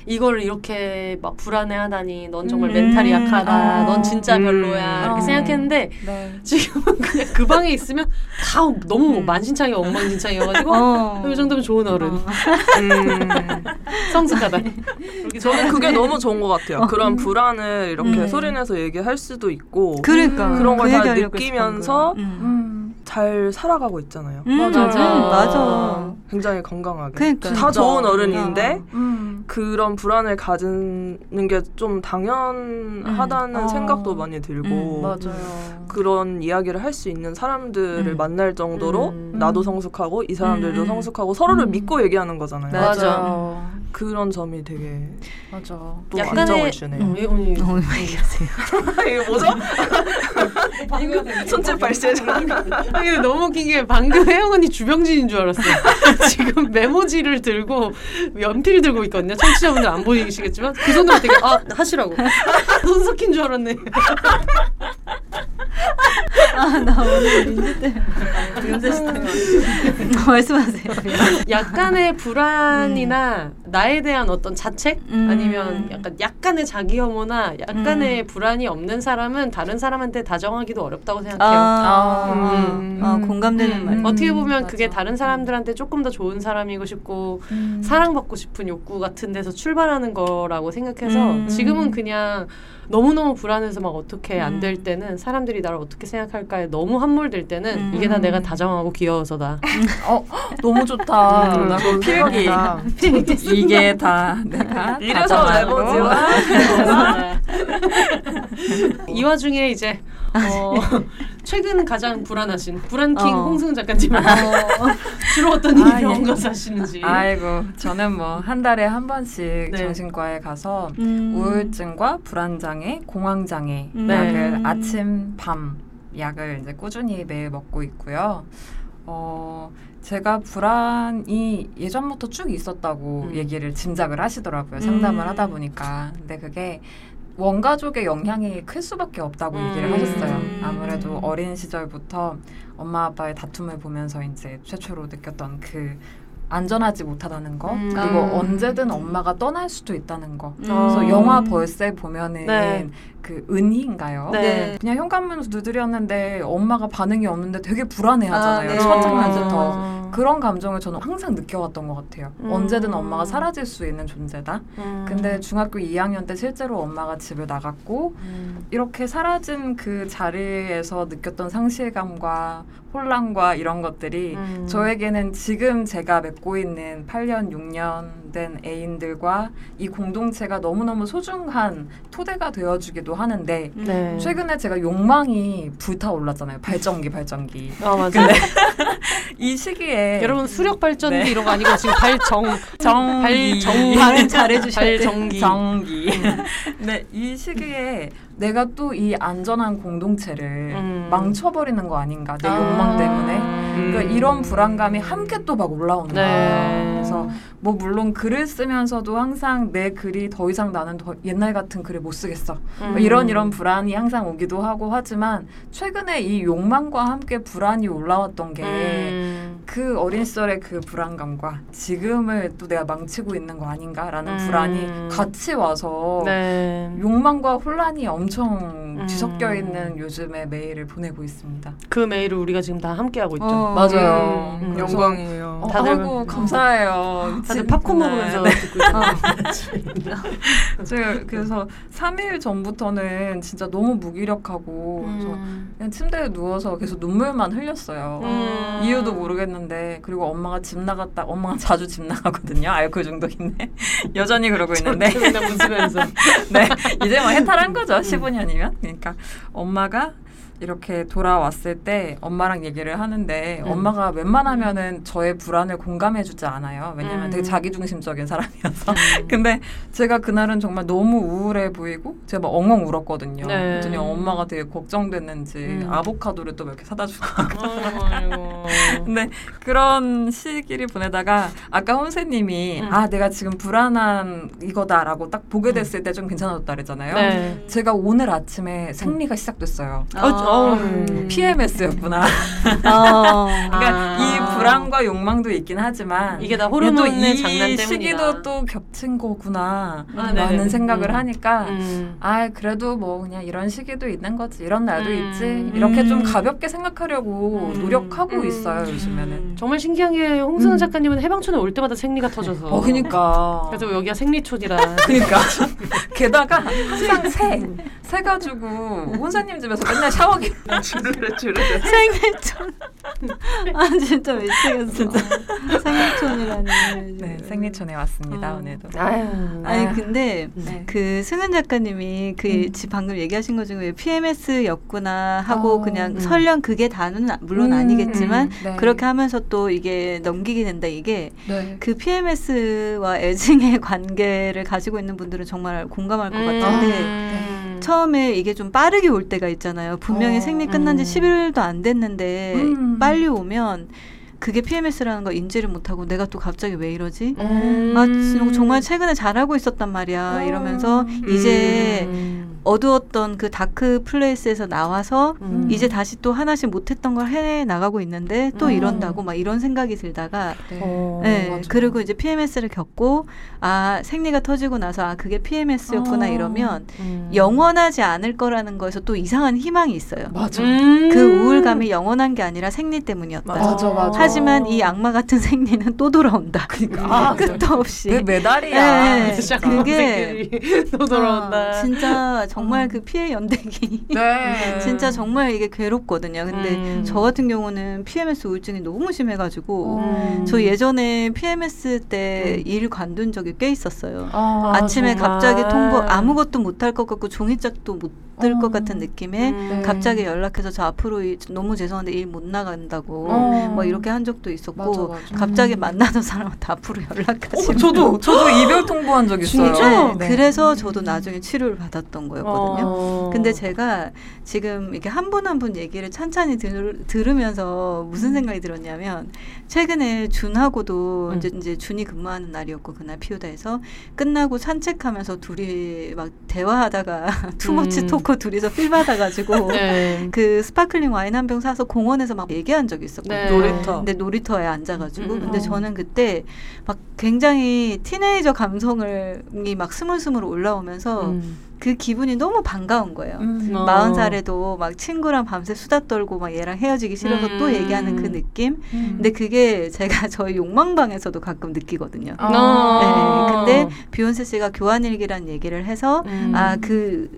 이걸 이렇게 막 불안해하다니 넌 정말 음. 멘탈이 약하다 아. 넌 진짜 음. 별로야 이렇게 어. 생각했는데 네. 지금은 그냥 그 방에 있으면 다 너무 음. 만신창이 엉망진창이어가지고 어. 이 정도면 좋은 어른 어. 음. 성숙하다 저는 그게 너무 좋은 것 같아요. 어. 그런 불안을 이렇게 음. 소리내서 얘기할 수도 있고 그러니까 음, 그런 걸그다 느끼면서. 음. 음. 잘 살아가고 있잖아요. 음, 맞아. 음, 맞아. 굉장히 건강하게. 그러니까. 다. 좋은 어른인데 음. 그런 불안을 가지는 게 좀 당연하다는 음. 생각도 어. 많이 들고 음, 맞아요. 그런 이야기를 할 수 있는 사람들을 음. 만날 정도로 음. 나도 성숙하고 이 사람들도 음. 성숙하고 서로를 음. 믿고 얘기하는 거잖아요. 맞아. 맞아요. 그런 점이 되게 맞아. 또 약간의- 주네요. 음. 왜 언니 어, 얘기하세요. 이게 뭐죠? 손짓 발시해줘. 아니 너무 웃긴 게 방금 혜영 언니 주병진인 줄 알았어요. 지금 메모지를 들고 연필 들고 있거든요. 청취자분들 안 보이시겠지만 그 손으로 되게 아 하시라고 손 섞인 줄 알았네. 아, 나 오늘 민지 때문에. 윤세 씨 때문에. 말씀하세요. 약간의 불안이나 나에 대한 어떤 자책 음. 아니면 약간 약간의 자기 혐오나 약간의 불안이 없는 사람은 다른 사람한테 다정하기도 어렵다고 생각해요. 아, 음. 아, 공감되는 음. 말. 어떻게 보면 맞아. 그게 다른 사람들한테 조금 더 좋은 사람이고 싶고 음. 사랑받고 싶은 욕구 같은 데서 출발하는 거라고 생각해서 음. 지금은 그냥 너무너무 불안해서 막 어떻게 안될 음. 때는 사람들이 나를 어떻게 생각할까에 너무 함몰될 때는 음. 이게 다 내가 다정하고 귀여워서다. 어 너무 좋다. 음, 나 좋은 필기. 이게 다 내가 이래서 레버지와 이 와중에 이제 어, 최근 가장 불안하신 불안킹 어. 홍승은 작가님은 주로 어떤 아, 일이 예. 병가서 하시는지. 아이고 저는 뭐 한 달에 한 번씩 네. 정신과에 가서 음. 우울증과 불안장애, 공황장애 음. 약을 네. 아침 밤 약을 이제 꾸준히 매일 먹고 있고요. 어 제가 불안이 예전부터 쭉 있었다고 음. 얘기를 짐작을 하시더라고요. 상담을 음. 하다 보니까 근데 그게 원가족의 영향이 클 수밖에 없다고 얘기를 음. 하셨어요. 음. 아무래도 어린 시절부터 엄마 아빠의 다툼을 보면서 이제 최초로 느꼈던 그 안전하지 못하다는 거 음. 그리고 음. 언제든 엄마가 떠날 수도 있다는 거. 음. 그래서 영화 벌새 보면은 네. 그 은희인가요? 네. 그냥 현관문 두드렸는데 엄마가 반응이 없는데 되게 불안해하잖아요. 아, 네. 첫 장면부터. 어. 그런 감정을 저는 항상 느껴왔던 것 같아요. 음. 언제든 엄마가 사라질 수 있는 존재다. 음. 근데 중학교 2학년 때 실제로 엄마가 집을 나갔고 음. 이렇게 사라진 그 자리에서 느꼈던 상실감과 혼란과 이런 것들이 음. 저에게는 지금 제가 맺고 있는 8년, 6년 된 애인들과 이 공동체가 너무너무 소중한 토대가 되어주기도 하는데 네. 최근에 제가 욕망이 불타올랐잖아요. 발전기, 발전기. 아 맞아. 이 시기에 여러분 수력 발전기 네. 이런 거 아니고 지금 발정 정기. 발정 발음 잘해 주셔야 돼. 발정기. 정기. 네, 이 시기에 내가 또 이 안전한 공동체를 음. 망쳐버리는 거 아닌가 내 아. 욕망 때문에. 음. 그러니까 이런 불안감이 함께 또 막 올라오는 네. 그래서 뭐 물론 글을 쓰면서도 항상 내 글이 더 이상 나는 더 옛날 같은 글을 못 쓰겠어. 뭐 음. 이런 이런 불안이 항상 오기도 하고 하지만 최근에 이 욕망과 함께 불안이 올라왔던 게 음. 그 어린 시절의 그 불안감과 지금을 또 내가 망치고 있는 거 아닌가라는 음. 불안이 같이 와서 네. 욕망과 혼란이 엄청 음. 뒤섞여 있는 요즘에 메일을 보내고 있습니다. 그 메일을 우리가 지금 다 함께 하고 있죠. 어. 맞아요. 음, 그래서 영광이에요. 어, 다들- 아이고 감사해요. 다들 팝콘 네. 먹으면서 네. 듣고 있잖아요. 제가 그래서 3일 전부터는 진짜 너무 무기력하고 음. 그냥 침대에 누워서 계속 눈물만 흘렸어요. 음. 이유도 모르겠는데 그리고 엄마가 집 나갔다 엄마가 자주 집 나가거든요. 알코올 중독인데 여전히 그러고 있는데 웃으면서. 네 이제 뭐 해탈한 거죠 15년이면? 그러니까 엄마가 이렇게 돌아왔을 때 엄마랑 얘기를 하는데 음. 엄마가 웬만하면은 저의 불안을 공감해주지 않아요. 왜냐면 음. 되게 자기중심적인 사람이어서. 근데 제가 그날은 정말 너무 우울해 보이고 제가 막 엉엉 울었거든요. 네. 그랬더니 엄마가 되게 걱정됐는지 음. 아보카도를 또 몇 개 사다 주고 아이고. 근데 그런 시기를 보내다가 아까 혼세님이 음. 아 내가 지금 불안한 이거다라고 딱 보게 됐을 때 좀 괜찮았다 그랬잖아요. 네. 제가 오늘 아침에 생리가 시작됐어요. 어, 어, 음. PMS였구나. 어. 이 불안과 욕망도 있긴 하지만 이게 다 호르몬의 이 장난 때문이다. 시기도 또 겹친 거구나 아, 라는 네네. 생각을 음. 하니까 음. 아 그래도 뭐 그냥 이런 시기도 있는 거지 이런 날도 음. 있지 이렇게 좀 음. 가볍게 생각하려고 음. 노력하고 음. 있어요 요즘에는 정말 신기한 게 홍승은 음. 작가님은 해방촌에 올 때마다 생리가 터져서. 어 그니까 그래서 여기가 생리촌이라. 그니까 게다가 항상 새, 새 가지고 혼사님 집에서 맨날 샤워기 주르르 주르르. 생리촌. 아 진짜 미치겠어. 진짜 생리촌이라니. 네 생리촌에 왔습니다 음. 오늘도 아유. 아니 아. 근데 네. 그 승은 작가님이 그 음. 지- 방금 얘기하신 것 중에 PMS였구나 하고 어, 그냥 음. 설령 그게 단은 아- 물론 음, 아니겠지만 네. 그렇게 하면서 또 이게 넘기게 된다 이게 네. 그 PMS와 애증의 관계를 가지고 있는 분들은 정말 공감할 것 같은데 음. 처음에 이게 좀 빠르게 올 때가 있잖아요. 분명히 어, 생리 끝난 지 음. 11일도 안 됐는데 음. 빨리 오면 그게 PMS라는 걸 인지를 못하고 내가 또 갑자기 왜 이러지? 음. 아, 진- 정말 최근에 잘하고 있었단 말이야. 음. 이러면서 이제 음. 어두웠던 그 dark place에서 나와서 음. 이제 다시 또 하나씩 못했던 걸 해 나가고 있는데 또 음. 이런다고 막 이런 생각이 들다가 네. 어, 네. 그리고 이제 PMS를 겪고 아 생리가 터지고 나서 아 그게 PMS였구나 어. 이러면 음. 영원하지 않을 거라는 거에서 또 이상한 희망이 있어요. 맞아 음. 그 우울감이 영원한 게 아니라 생리 때문이었다. 맞아 맞아 하지만 이 악마 같은 생리는 또 돌아온다. 그러니까 아, 끝도 없이. 왜 매달이야 네. 그게- 또 돌아온다. 아, 진짜 정말 음. 그 피해 연대기. 네 진짜 정말 이게 괴롭거든요. 근데 음. 저 같은 경우는 PMS 우울증이 너무 심해가지고 음. 저 예전에 PMS 때 일 관둔 적이 꽤 있었어요. 아, 아, 정말. 갑자기 통보 아무것도 못할 것 같고 종이짝도 못 들것 어. 같은 느낌에 음. 네. 갑자기 연락해서 저 앞으로 이- 너무 죄송한데 일 못 나간다고 어. 뭐 이렇게 한 적도 있었고 맞아, 맞아. 갑자기 음. 만나던 사람한테 앞으로 연락하시 어, 저도 저도 이별 통보한 적 있어요 진짜? 네. 그래서 저도 나중에 치료를 받았던 거였거든요. 어. 근데 제가 지금 이렇게 한 분 한 분 얘기를 찬찬히 들, 들으면서 무슨 생각이 들었냐면 최근에 준하고도 음. 이제, 이제 준이 근무하는 날이었고 그날 피우다에서 끝나고 산책하면서 둘이 막 대화하다가 too much 음. talk 둘이서 필 받아가지고 네. 그 sparkling 와인 한 병 사서 공원에서 막 얘기한 적이 있었거든요. 네. 놀이터. 근데 놀이터에 앉아가지고 음, 근데 어. 저는 그때 막 굉장히 teenager 감성이 막 스물스물 올라오면서 음. 그 기분이 너무 반가운 거예요. 음. 어. 마흔 살에도 막 친구랑 밤새 수다 떨고 막 얘랑 헤어지기 싫어서 또 음. 얘기하는 그 느낌. 음. 근데 그게 제가 저희 욕망방에서도 가끔 느끼거든요. 아. 어. 네, 근데 비혼세 씨가 교환일기란 얘기를 해서 음. 아그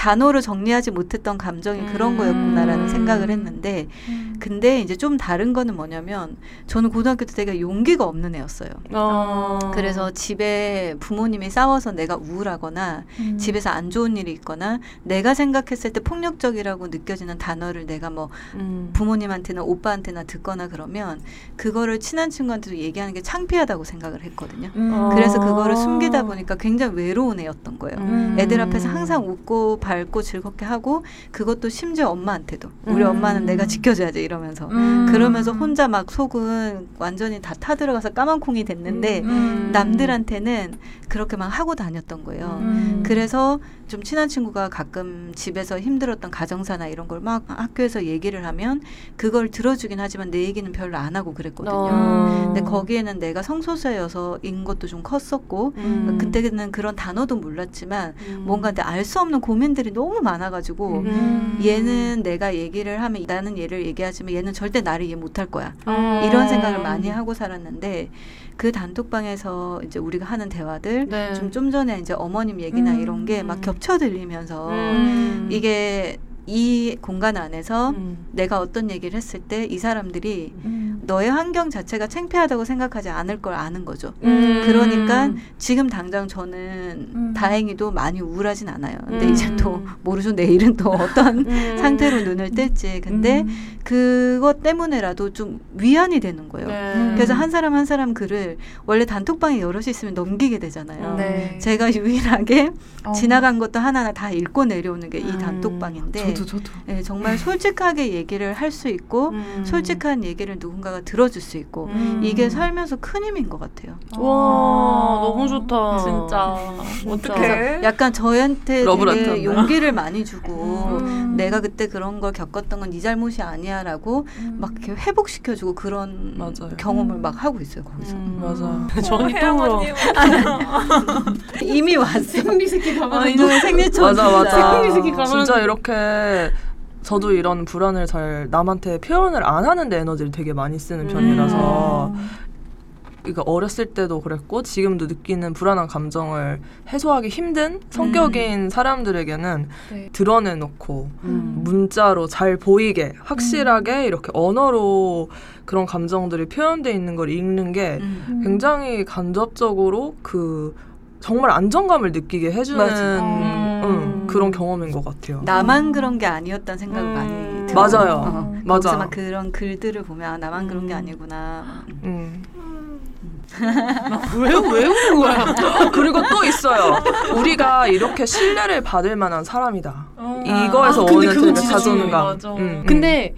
단어로 정리하지 못했던 감정이 그런 음. 거였구나라는 생각을 했는데 음. 근데 이제 좀 다른 거는 뭐냐면 저는 고등학교 때 되게 용기가 없는 애였어요. 어. 그래서 집에 부모님이 싸워서 내가 우울하거나 음. 집에서 안 좋은 일이 있거나 내가 생각했을 때 폭력적이라고 느껴지는 단어를 내가 뭐 음. 부모님한테나 오빠한테나 듣거나 그러면 그거를 친한 친구한테도 얘기하는 게 창피하다고 생각을 했거든요. 음. 어. 그래서 그거를 숨기다 보니까 굉장히 외로운 애였던 거예요. 음. 애들 앞에서 항상 웃고 밝고 즐겁게 하고 그것도 심지어 엄마한테도 우리 음. 엄마는 내가 지켜줘야지 이러면서 음. 그러면서 혼자 막 속은 완전히 다 타들어가서 까만 콩이 됐는데 음. 남들한테는 그렇게 막 하고 다녔던 거예요. 음. 그래서 좀 친한 친구가 가끔 집에서 힘들었던 가정사나 이런 걸 막 학교에서 얘기를 하면 그걸 들어주긴 하지만 내 얘기는 별로 안 하고 그랬거든요. 어. 근데 거기에는 내가 성소수여서인 것도 좀 컸었고 음. 그때는 그런 단어도 몰랐지만 음. 뭔가 알 수 없는 고민들 이 사람들이 너무 많아가지고 음. 얘는 내가 얘기를 하면 나는 얘를 얘기하지만 얘는 절대 나를 이해 못할 거야. 음. 이런 생각을 많이 하고 살았는데 그 단톡방에서 이제 우리가 하는 대화들 네. 좀, 좀 전에 이제 어머님 얘기나 음. 이런 게 막 겹쳐 들리면서 음. 이게 이 공간 안에서 음. 내가 어떤 얘기를 했을 때 이 사람들이 음. 너의 환경 자체가 창피하다고 생각하지 않을 걸 아는 거죠. 음. 그러니까 지금 당장 저는 음. 다행히도 많이 우울하진 않아요. 근데 음. 이제 또 모르죠 내일은 또 어떤 음. 상태로 눈을 뜰지. 근데 음. 그것 때문에라도 좀 위안이 되는 거예요. 네. 그래서 한 사람 한 사람 글을 원래 단톡방에 여럿이 있으면 넘기게 되잖아요. 네. 제가 유일하게 어. 지나간 것도 하나하나 다 읽고 내려오는 게이 음. 단톡방인데 저도 저도. 예, 정말 솔직하게 얘기를 할 수 있고 음. 솔직한 얘기를 누군가가 들어줄 수 있고 음. 이게 살면서 큰 힘인 것 같아요. 와 너무 좋다. 진짜. 어떡해? 약간 저한테. 되게 용기를 많이 주고 음. 내가 그때 그런 걸 겪었던 건 네 잘못이 아니야라고 음. 막 이렇게 회복시켜주고 그런 맞아요. 경험을 음. 막 하고 있어요 거기서 음. 맞아. 저는 또. 이미 왔어. 생리 새끼 어, 가만. 이놈의 생리초 맞아 맞아. 생리 새끼 가만히- 진짜 이렇게 저도 이런 불안을 잘 남한테 표현을 안 하는데 에너지를 되게 많이 쓰는 음. 편이라서 그러니까 어렸을 때도 그랬고 지금도 느끼는 불안한 감정을 해소하기 힘든 성격인 사람들에게는 네. 드러내놓고 음. 문자로 잘 보이게 확실하게 이렇게 언어로 그런 감정들이 표현돼 있는 걸 읽는 게 음. 굉장히 간접적으로 그 정말 안정감을 느끼게 해주는. 음. 응, 그런 경험인 것 같아요. 나만 그런 게 아니었다는 생각을 음. 많이 들어요. 맞아요. 어, 맞아. 그런 글들을 보면 아, 나만 그런 게 음. 아니구나. 음. 왜, 왜 우는 거야? 그리고 또 있어요. 우리가 이렇게 신뢰를 받을 만한 사람이다. 어. 이거에서 아, 오는 진짜 자존감. 맞아. 음, 근데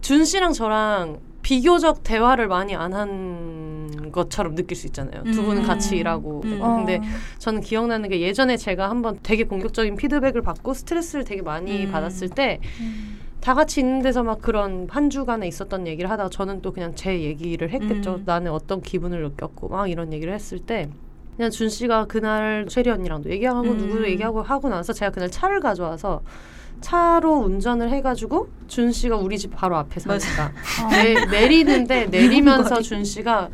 준 씨랑 저랑 비교적 대화를 많이 안 한 것처럼 느낄 수 있잖아요. 두 분은 음. 같이 일하고. 음. 어. 근데 저는 기억나는 게 예전에 제가 한번 되게 공격적인 피드백을 받고 스트레스를 되게 많이 음. 받았을 때 다 같이 있는 데서 막 그런 한 주간에 있었던 얘기를 하다가 저는 또 그냥 제 얘기를 했겠죠. 음. 나는 어떤 기분을 느꼈고 막 이런 얘기를 했을 때 그냥 준 씨가 그날 쉐리 언니랑도 얘기하고 음. 누구도 얘기하고 하고 나서 제가 그날 차를 가져와서 차로 운전을 해가지고 준 씨가 우리 집 바로 앞에 사니까 내, 내리는데 내리면서 준 씨가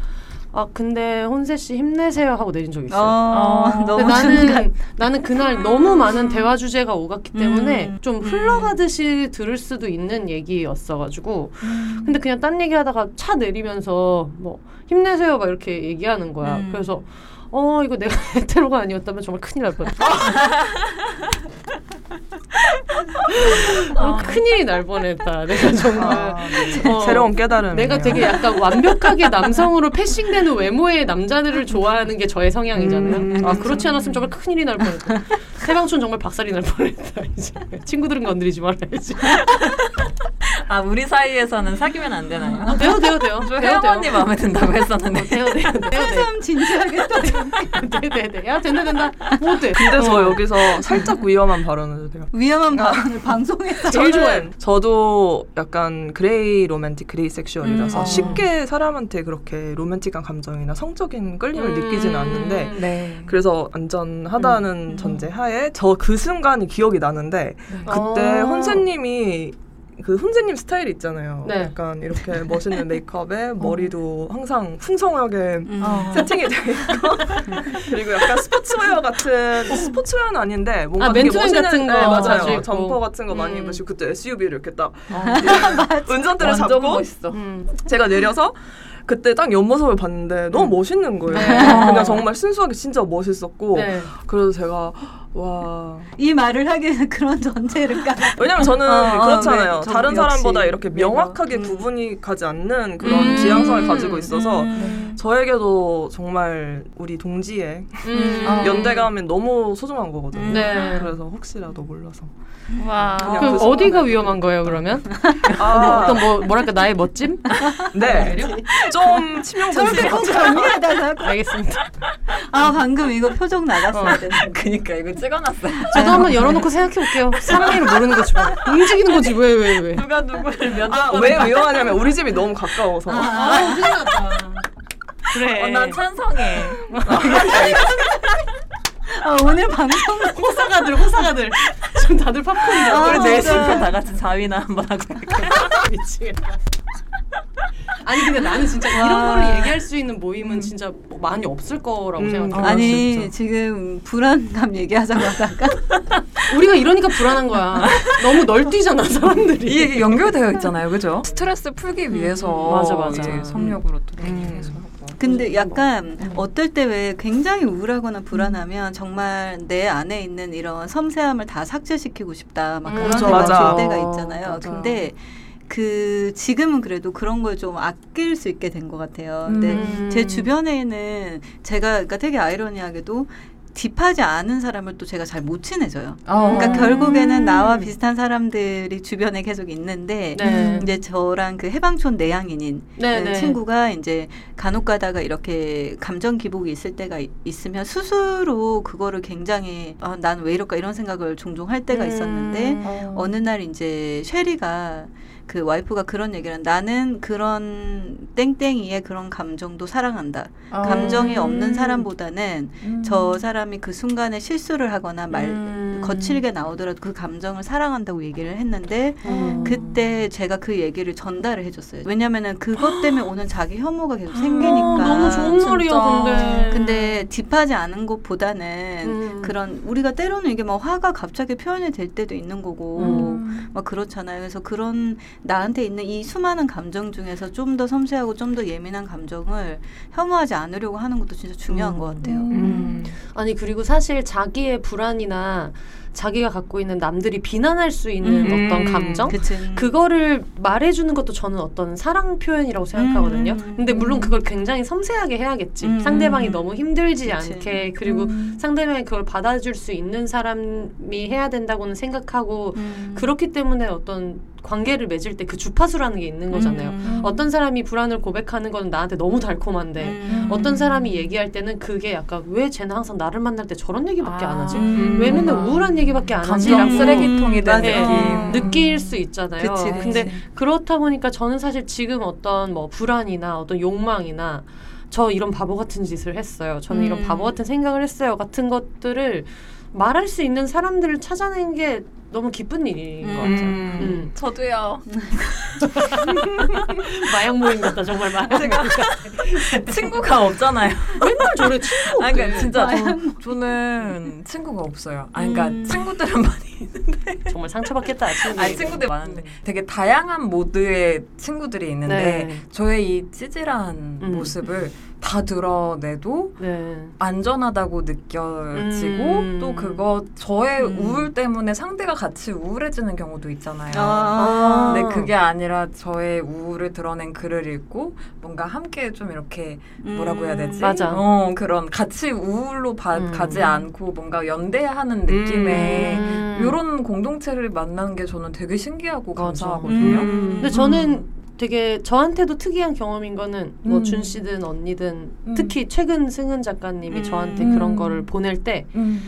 아 근데 혼세 씨 힘내세요 하고 내린 적이 있어요. 어, 어. 너무 근데. 나는 나는 그날 너무 많은 대화 주제가 오갔기 때문에 음. 좀 음. 흘러가듯이 들을 수도 있는 얘기였어가지고 음. 근데 그냥 딴 얘기하다가 차 내리면서 뭐 힘내세요 막 이렇게 얘기하는 거야. 음. 그래서 어 이거 내가 헤테로가 아니었다면 정말 큰일 날 뻔했다. 어, 큰일이 날 뻔했다. 내가 정말 아, 네. 어, 새로운 깨달음. 내가 되게 약간 완벽하게 남성으로 패싱되는 외모의 남자들을 좋아하는 게 저의 성향이잖아요. 음, 아 그렇지 않았으면 정말 큰일이 날 뻔했다. 태방촌 정말 박살이 날 뻔했다. 이제 친구들은 건드리지 말아야지. 아 우리 사이에서는 사귀면 안 되나요? 아, 돼요 돼요 돼요. 저 돼요, 혜영 돼요. 언니 마음에 든다고 했었는데. 돼요 돼요 돼요 돼요. 참 진지하게 또 네네네. 야 된다 된다. 뭐 돼? 근데 저 여기서 살짝 위험한 발언을 해도 돼요. 위험한 발언을 방송에서 제일 좋아해. 저도 약간 gray romantic, gray sexual이라서 음. 어. 쉽게 사람한테 그렇게 로맨틱한 감정이나 성적인 끌림을 음. 느끼지는 않는데 네. 그래서 안전하다는 음. 전제 하에 저 그 순간이 기억이 나는데 그때 어. 혼세님이 그 혼세님 스타일이 있잖아요. 네. 약간 이렇게 멋있는 메이크업에 머리도 항상 풍성하게 음. 어. 세팅이 돼 있고 그리고 약간 스포츠웨어 같은 스포츠웨어는 아닌데 뭔가 아, 되게 멋있는 같은 거 네, 맞아요. 점퍼 같은 거 많이 음. 입으시고 그때 SUV를 이렇게 딱 어. 운전대를 잡고 멋있어. 음. 제가 내려서 그때 딱 옆모습을 봤는데 너무 멋있는 거예요. 네. 그냥 정말 순수하게 진짜 멋있었고 네. 그래서 제가 와 이 말을 하기에는 그런 전제를 깔아. 왜냐면 저는 어, 어, 그렇잖아요. 네, 저 다른 사람보다 이렇게 명확하게 음. 구분이 가지 않는 그런 음. 지향성을 가지고 있어서 음. 저에게도 정말 우리 동지의 음. 어. 연대감은 너무 소중한 거거든요. 음. 네. 그래서 혹시라도 몰라서. 와. 그냥 그그 어디가 위험한 거예요 그러면? 아, 어떤 뭐 뭐랄까 나의 멋짐? 네. 좀 치명적인 것 같아요. 언니에다가 알겠습니다. 아 방금 이거 표정 나갔어야 어. 되는데. 그니까 이거 찍어놨어요. 저도 한번 열어놓고 생각해 볼게요. 사람 이름 모르는 거지 뭐. 움직이는 거지 왜 왜 왜? 누가 누구를 면접 아, 왜 위험하냐면 우리 집이 너무 가까워서. 아 큰일 났다. 그래. 어, 난 찬성해. 아, 오늘 방송 호사가들 호사가들 지금 다들 팝콘 아, 우리 넷이. 다 같이 자위나 한번 하고 미치겠다. 아니 근데 나는 진짜 이런 와. 거를 얘기할 수 있는 모임은 진짜 뭐 많이 없을 거라고 음. 생각해. 아, 아니 진짜. 지금 불안감 얘기하자마자 아까 우리가 이러니까 불안한 거야. 너무 널뛰잖아 사람들이. 이게 연결되어 있잖아요, 그죠? 스트레스 풀기 위해서 맞아, 맞아. 이제 성욕으로 또 이렇게 음. 해서 하고. 근데 약간 음. 어떨 때 왜 굉장히 우울하거나 불안하면 정말 내 안에 있는 이런 섬세함을 다 삭제시키고 싶다 막 음, 그런 맞아, 생각 맞아. 들 때가 어, 있잖아요. 맞아. 근데 그 지금은 그래도 그런 걸 좀 아낄 수 있게 된 것 같아요. 근데 음. 제 주변에는 제가 그러니까 되게 아이러니하게도 딥하지 않은 사람을 또 제가 잘 못 친해져요. 어. 그러니까 음. 결국에는 나와 비슷한 사람들이 주변에 계속 있는데 네. 이제 저랑 그 해방촌 내향인인 네, 그 네. 친구가 이제 간혹 가다가 이렇게 감정 기복이 있을 때가 이- 있으면 스스로 그거를 굉장히 아, 난 왜 이럴까 이런 생각을 종종 할 때가 있었는데 음. 어느 날 이제 쉐리가 그 와이프가 그런 얘기를 한- 나는 그런 땡땡이의 그런 감정도 사랑한다. 아. 감정이 없는 음. 사람보다는 음. 저 사람이 그 순간에 실수를 하거나 말 음. 거칠게 나오더라도 그 감정을 사랑한다고 얘기를 했는데 음. 그때 제가 그 얘기를 전달을 해줬어요. 왜냐면은 그것 때문에 오는 자기 혐오가 계속 생기니까. 어, 너무 좋은 진짜. 말이야 근데. 근데 딥하지 않은 것보다는 음. 그런 우리가 때로는 이게 막 화가 갑자기 표현이 될 때도 있는 거고 음. 막 그렇잖아요. 그래서 그런 나한테 있는 이 수많은 감정 중에서 좀 더 섬세하고 좀 더 예민한 감정을 혐오하지 않으려고 하는 것도 진짜 중요한 음. 것 같아요. 음. 아니 그리고 사실 자기의 불안이나 자기가 갖고 있는 남들이 비난할 수 있는 음. 어떤 감정 그치. 그거를 말해주는 것도 저는 어떤 사랑 표현이라고 생각하거든요. 음. 근데 물론 그걸 굉장히 섬세하게 해야겠지. 음. 상대방이 너무 힘들지 그치. 않게 그리고 음. 상대방이 그걸 받아줄 수 있는 사람이 해야 된다고는 생각하고 음. 그렇기 때문에 어떤 관계를 맺을 때 그 주파수라는 게 있는 거잖아요. 음. 어떤 사람이 불안을 고백하는 건 나한테 너무 달콤한데 음. 어떤 사람이 얘기할 때는 그게 약간 왜 쟤는 항상 나를 만날 때 저런 얘기밖에 안 하지? 음. 왜 맨날 우울한 얘기밖에 안 하지? 감정 라고 쓰레기통이 된 네, 느낌. 느낄 수 있잖아요. 그치, 그치. 근데 그렇다 보니까 저는 사실 지금 어떤 뭐 불안이나 어떤 욕망이나 저 이런 바보 같은 짓을 했어요. 저는 이런 음. 바보 같은 생각을 했어요. 같은 것들을 말할 수 있는 사람들을 찾아낸 게 너무 기쁜 일인 것 같아요. 음. 음. 저도요. 마약 모임 같다 정말 마약 같다. 친구가 없잖아요. 맨날 저래 친구 아, 없대. 그러니까 진짜 저, 저는 친구가 없어요. 아, 그러니까 음. 친구들은 많이 정말 상처받겠다 친구. 아니 친구들 많은데 되게 다양한 모드의 친구들이 있는데 네. 저의 이 찌질한 음. 모습을 다 드러내도 네. 안전하다고 느껴지고 음. 또 그거 저의 음. 우울 때문에 상대가 같이 우울해지는 경우도 있잖아요. 아. 근데 그게 아니라 저의 우울을 드러낸 글을 읽고 뭔가 함께 좀 이렇게 뭐라고 해야 되지? 맞아. 어, 그런 같이 우울로 바- 음. 가지 않고 뭔가 연대하는 느낌의 음. 이런 공동체를 만나는 게 저는 되게 신기하고. 감사하거든요. 음. 근데 저는 되게 저한테도 특이한 경험인 거는 뭐 음. 준 씨든 언니든 음. 특히 최근 승은 작가님이 음. 저한테 음. 그런 거를 보낼 때 음.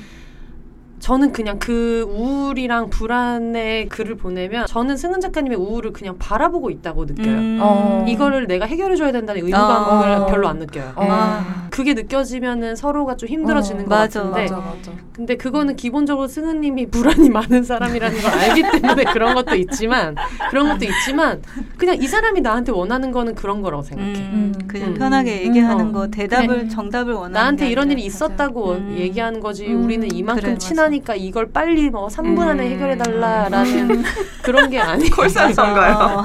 저는 그냥 그 우울이랑 불안의 글을 보내면 저는 승은 작가님의 우울을 그냥 바라보고 있다고 느껴요. 음. 어. 이거를 내가 해결해줘야 된다는 의무감을 어. 별로 안 느껴요. 어. 아. 그게 느껴지면은 서로가 좀 힘들어지는 어, 것 맞아, 같은데 맞아 맞아. 근데 그거는 기본적으로 승은님이 불안이 많은 사람이라는 걸 알기 때문에 그런 것도 있지만 그런 것도 있지만 그냥 이 사람이 나한테 원하는 거는 그런 거라고 생각해. 음, 음. 그냥 음. 편하게 얘기하는 음. 거 대답을 그래. 정답을 원하는 나한테 게 이런 일이 있었다고 음. 얘기하는 거지 음, 우리는 이만큼 그래, 맞 아. 친하니까 이걸 빨리 뭐 3분 안에 음. 해결해 달라라는 그런 게 아니고 콜센터인가요? 어.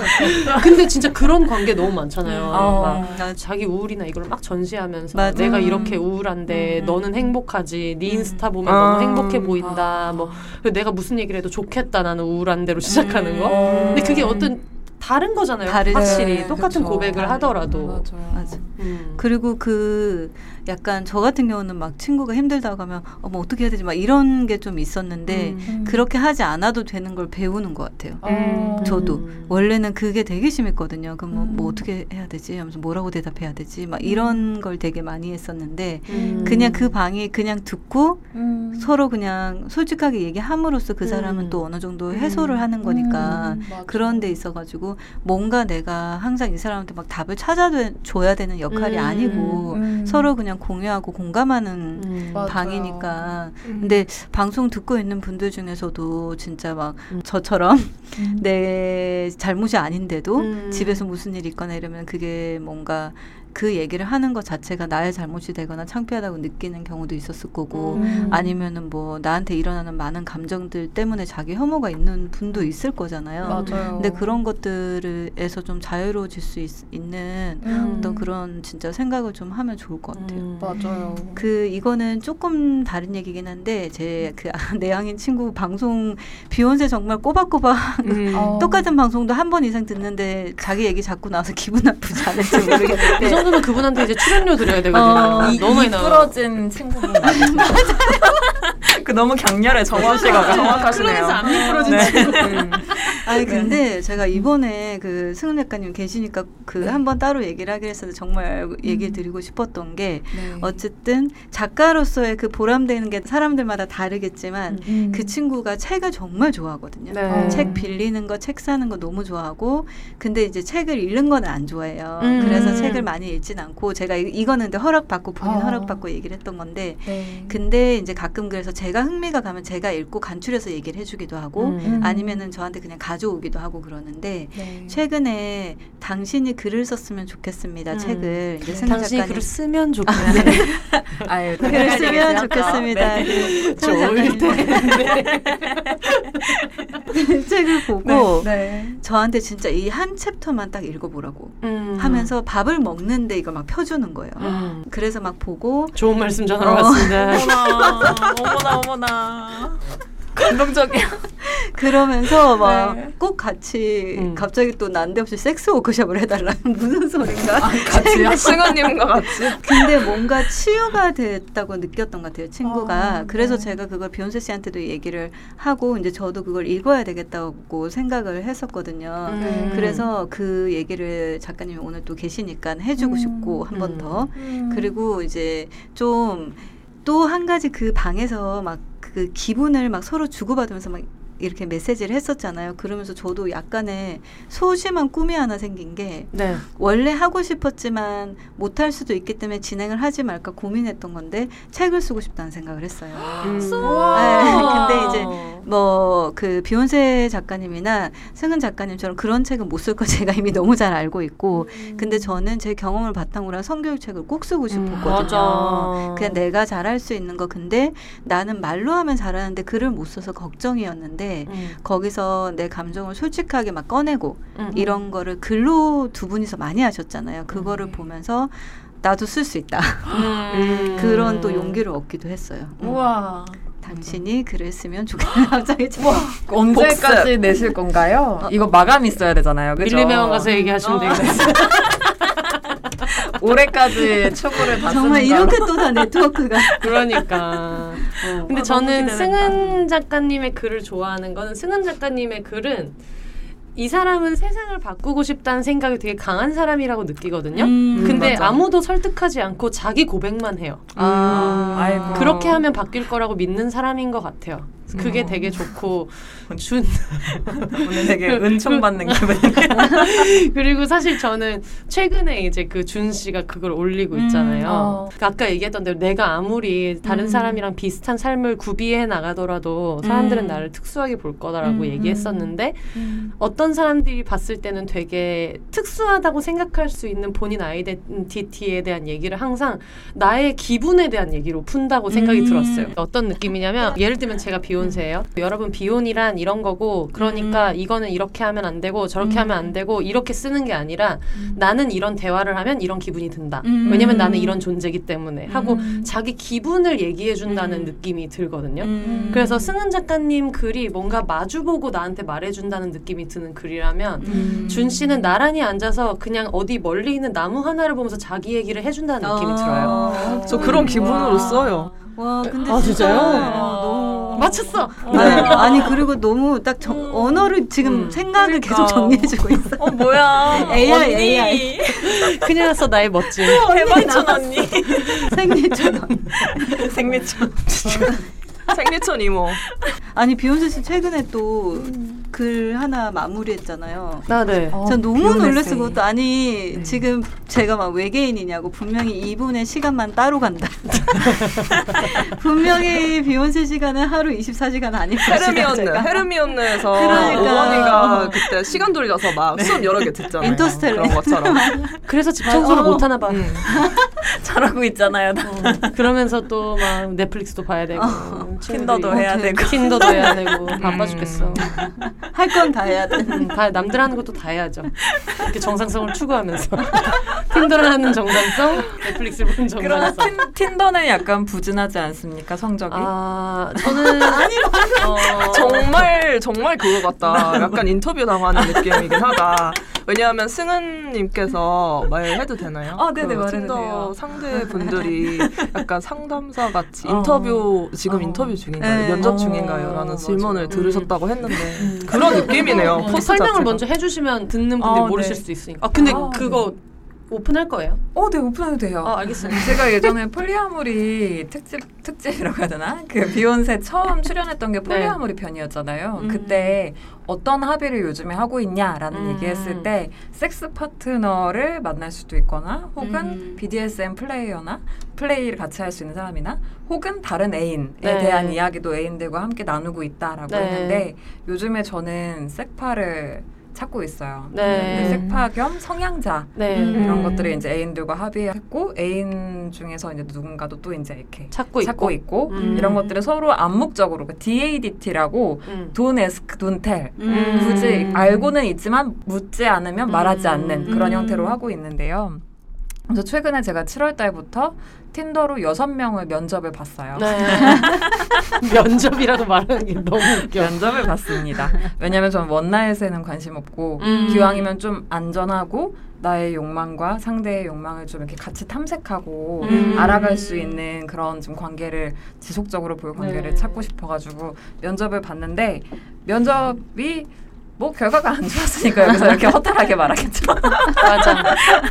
근데 진짜 그런 관계 너무 많잖아요. 어. 막나 자기 우울이나 이걸 막 전시하면서 맞아. 내가 음. 이렇게 우울한데 음. 너는 행복하지 네 음. 인스타 보면 아. 너무 행복해 보인다 아. 뭐 내가 무슨 얘기를 해도 좋겠다 나는 우울한 대로 시작하는 음. 거 어. 근데 그게 어떤 다른 거잖아요 다르지. 확실히 네, 똑같은 그쵸. 고백을 하더라도 맞아요. 맞아. 음. 그리고 그 약간 저 같은 경우는 막 친구가 힘들다고 하면 어머 어떻게 해야 되지 막 이런 게 좀 있었는데 음. 그렇게 하지 않아도 되는 걸 배우는 것 같아요. 어. 저도 음. 원래는 그게 되게 심했거든요. 그럼 뭐, 음. 뭐 어떻게 해야 되지? 하면서 뭐라고 대답해야 되지? 막 이런 걸 되게 많이 했었는데 음. 그냥 그 방이 그냥 듣고 음. 서로 그냥 솔직하게 얘기함으로써 그 사람은 음. 또 어느 정도 해소를 하는 거니까 음. 그런 데 있어가지고 뭔가 내가 항상 이 사람한테 막 답을 찾아줘야 되는 역할이 음, 아니고 음. 서로 그냥 공유하고 공감하는 음. 방이니까. 음. 근데 방송 듣고 있는 분들 중에서도 진짜 막 음. 저처럼 음. 내 잘못이 아닌데도 음. 집에서 무슨 일이 있거나 이러면 그게 뭔가 그 얘기를 하는 것 자체가 나의 잘못이 되거나 창피하다고 느끼는 경우도 있었을 거고 음. 아니면은 뭐 나한테 일어나는 많은 감정들 때문에 자기 혐오가 있는 분도 있을 거잖아요. 맞아요. 근데 그런 것들에서 좀 자유로워질 수 있, 는 음. 어떤 그런 진짜 생각을 좀 하면 좋을 것 같아요. 음. 맞아요. 그 이거는 조금 다른 얘기긴 한데 제 그 내향인 친구 방송 비욘세 정말 꼬박꼬박 음. 어. 똑같은 방송도 한 번 이상 듣는데 자기 얘기 자꾸 나와서 기분 나쁘지 않을지 모르겠는데 이 정도면 그분한테 이제 출연료 드려야 되거든요. 어, 이, 너무 많이. 미끄러진 친구분? 그 너무 격렬해 정원 씨가 정확하시네요. 클럽에서 안 미끄러진 네. 친구. 음. 아니 근데 제가 이번에 그 승은 작가님 계시니까 그 한번 따로 얘기를 하기로 했었는데 정말 얘기를 드리고 싶었던 게 네. 어쨌든 작가로서의 그 보람되는 게 사람들마다 다르겠지만 음. 그 친구가 책을 정말 좋아하거든요. 네. 책 빌리는 거, 책 사는 거 너무 좋아하고, 근데 이제 책을 읽는 거는 안 좋아해요. 음. 그래서 책을 많이 읽진 않고, 제가 이- 이거는 근데 허락받고, 본인 어. 허락받고 얘기를 했던 건데, 네. 근데 이제 가끔 그래서 제가 흥미가 가면 제가 읽고 간추려서 얘기를 해주기도 하고, 음. 아니면은 저한테 그냥 가져오기도 하고 그러는데, 네. 최근에 당신이 글을 썼으면 좋겠습니다. 음. 책을 이제 당신이 작가님 글을 쓰면 좋겠네. 아유, 글을 쓰면. 좋겠습니다. 네. 그 좋을 때. 그 책을 보고 네. 저한테 진짜 이 한 챕터만 딱 읽어보라고 음. 하면서 밥을 먹는 데 이걸 막 펴주는 거예요. 음. 그래서 막 보고 좋은 말씀 전하러 어. 왔습니다. 어머나, 어머나, 어머나. 감동적이야. 그러면서 막 네. 꼭 같이 음. 갑자기 또 난데없이 섹스 워크숍을 해달라는 무슨 소린가? 같이요? 승아님과 같이. 근데 뭔가 치유가 됐다고 느꼈던 것 같아요 친구가 아, 그래서 네. 제가 그걸 비욘세 씨한테도 얘기를 하고 이제 저도 그걸 읽어야 되겠다고 생각을 했었거든요. 음. 그래서 그 얘기를 작가님이 오늘 또 계시니까 해주고 음. 싶고 한번 음. 더 그리고 이제 좀 또 한 가지 그 방에서 막 그 기분을 막 서로 주고받으면서 막 이렇게 메시지를 했었잖아요. 그러면서 저도 약간의 소심한 꿈이 하나 생긴 게 네. 원래 하고 싶었지만 못할 수도 있기 때문에 진행을 하지 말까 고민했던 건데 책을 쓰고 싶다는 생각을 했어요. 음. 네, 근데 이제 뭐 그 비욘세 작가님이나 승은 작가님처럼 그런 책은 못 쓸 거 제가 이미 너무 잘 알고 있고 근데 저는 제 경험을 바탕으로 한 성교육 책을 꼭 쓰고 싶었거든요. 맞아. 그냥 내가 잘할 수 있는 거 근데 나는 말로 하면 잘하는데 글을 못 써서 걱정이었 는데 음. 거기서 내 감정을 솔직하게 막 꺼내고 음. 이런 거를 글로 두 분이서 많이 하셨잖아요. 그거를 음. 보면서 나도 쓸 수 있다. 음. 그런 또 용기를 얻기도 했어요. 우와. 당신이 글을 쓰면 좋겠다. 갑자기 언제까지 내실 건가요? 이거 마감 있어야 되잖아요. 그죠? 밀림에만 가서 얘기하시면 어. 되겠어요. 올해까지 추구를 다 정말 쓰는 이렇게 또 다 네트워크가. 그러니까. 근데 아, 저는. 승은 작가님의 글을 좋아하는 거는 승은 작가님의 글은 이 사람은 세상을 바꾸고 싶다는 생각이 되게 강한 사람이라고 느끼거든요. 음, 근데 맞아. 아무도 설득하지 않고 자기 고백만 해요. 아, 아이고. 그렇게 하면 바뀔 거라고 믿는 사람인 것 같아요. 그게 음. 되게 좋고 준 오늘 되게 은총 받는 기분. 그리고 사실 저는 최근에 이제 그 준 씨가 그걸 올리고 음, 있잖아요. 어. 그 아까 얘기했던 대로 내가 아무리 다른 음. 사람이랑 비슷한 삶을 구비해 나가더라도 사람들은 음. 나를 특수하게 볼 거다라고 음, 얘기했었는데 어떤 사람들이 봤을 때는 되게 특수하다고 생각할 수 있는 본인 아이덴티티에 대한 얘기를 항상 나의 기분에 대한 얘기로 푼다고 생각이 음. 들었어요. 어떤 느낌이냐면 예를 들면 제가 비 욘세예요. 여러분 비혼이란 이런 거고 그러니까 이거는 이렇게 하면 안 되고 저렇게 음. 하면 안 되고 이렇게 쓰는 게 아니라 나는 이런 대화를 하면 이런 기분이 든다. 음. 왜냐면 나는 이런 존재이기 때문에 하고 음. 자기 기분을 얘기해 준다는 음. 느낌이 들거든요. 음. 그래서 승은 작가님 글이 뭔가 마주보고 나한테 말해준다는 느낌이 드는 글이라면 음. 준 씨는 나란히 앉아서 그냥 어디 멀리 있는 나무 하나를 보면서 자기 얘기를 해준다는 느낌이 아. 들어요. 저 그런 기분으로 써요. 와, 근데 아, 진짜? 어, 너무 맞췄어. 네. 아니 그리고 너무 딱 정, 언어를 지금 음. 생각을 그러니까. 계속 정리해주고 있어. 어 뭐야? AI, 언니. AI. 큰일 났어 나의 멋짐. 해방촌 언니. 생리처럼. 생리촌. 생리촌 이모. 아니 비욘세 씨 최근에 또 글 하나 마무리했잖아요. 아, 네. 어, 전 너무 비욘. 에세이. 그것도 아니 네. 지금 제가 막 외계인이냐고 분명히 이분의 시간만 따로 간다. 분명히 비욘세 시간은 하루 24시간 아닐. 헤르미온느. 헤르미온느에서 그러니까. 오원이가 그때 시간 돌려서 막 수업 여러 개 듣잖아요. 인터스텔라. 그런 것처럼. 그래서 집 청소를 어. 못 하나 봐. 음. 잘하고 있잖아요. 나. 어, 그러면서 또 막 넷플릭스도 봐야 되고 틴더도 친구들이- 해야 어, 되고. 틴더도 해야 되고 바빠 음. 죽겠어. 할 건 다 해야 돼. 음, 다 남들 하는 것도 다 해야죠. 이렇게 정상성을 추구하면서 틴더를 하는 정상성, 넷플릭스를 보는 정상성. 틴, 틴더는 약간 부진하지 않습니까 성적이? 아 저는 아니 어, 정말 정말 그거 같다. 약간 인터뷰 당하는 느낌이긴 하다. 왜냐하면 승은님께서 말해도 되나요? 아, 네네, 그 말해도 돼요. 상대 분들이 약간 상담사 같이 어. 인터뷰 지금 어. 인터뷰 중인가요? 네. 면접 어, 중인가요?라는 맞아요. 질문을 음. 들으셨다고 했는데 그런 느낌이네요. 어, 포스 설명을 자체가. 먼저 해주시면 듣는 분들이 아, 모르실 네. 수 있으니까. 아 근데 아, 그거 오픈할 거예요? 어, 네 오픈해도 돼요. 아 알겠습니다. 제가 예전에 polyamory 특집 특집이라고 해야 되나? 그 비혼세 처음 출연했던 게 polyamory 편이었잖아요. 음. 그때 어떤 합의를 요즘에 하고 있냐라는 음. 얘기했을 때 섹스 파트너를 만날 수도 있거나 혹은 음. BDSM 플레이어나 플레이를 같이 할 수 있는 사람이나 혹은 다른 애인에 네. 대한 이야기도 애인들과 함께 나누고 있다라고 네. 했는데 요즘에 저는 섹파를 찾고 있어요. 네. 섹파 겸 성향자 네. 음. 이런 것들을 이제 애인들과 합의했고 애인 중에서 이제 누군가도 또 이제 이렇게 찾고, 찾고 있고 음. 이런 것들을 서로 암묵적으로 그 DADT라고 음. Don't ask, don't tell 음. 굳이 알고는 있지만 묻지 않으면 말하지 음. 않는 그런 음. 형태로 하고 있는데요. 그래서 최근에 제가 7월 달부터 틴더로 여섯 명을 면접을 봤어요. 네. 면접이라고 말하는 게 너무 웃겨. 면접을 봤습니다. 왜냐면 저는 원나잇에는 관심 없고 음. 기왕이면 좀 안전하고 나의 욕망과 상대의 욕망을 좀 이렇게 같이 탐색하고 음. 알아갈 수 있는 그런 좀 관계를 지속적으로 볼 관계를 네. 찾고 싶어가지고 면접을 봤는데 면접이 뭐 결과가 안 좋았으니까 여기서 이렇게 허탈하게 말하겠죠. 맞아.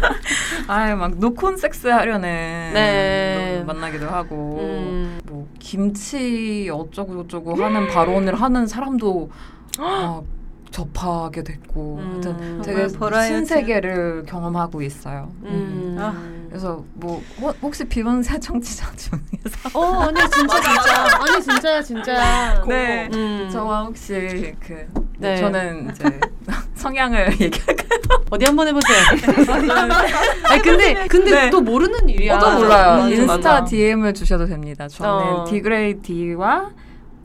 아예 막 노콘 섹스 하려는 네. 분 만나기도 하고 음. 뭐 김치 어쩌고 저쩌고 하는 발언을 하는 사람도 막 접하게 됐고 음. 하여튼 되게. 신세계를 경험하고 있어요. 음. 아. 그래서 뭐 호- 혹시 비욘세 청취자 중에서 어 아니 진짜 진짜 아니 진짜야 진짜. 네. 음. 저와 혹시 그 네. 저는 이제 성향을 얘기할까요? 어디 한번 해보세요. 아니 근데 근데 네. 또 모르는 일이야. 저도 몰라요. 맞아, 인스타 맞아. DM을 주셔도 됩니다. 저는 어. degradee와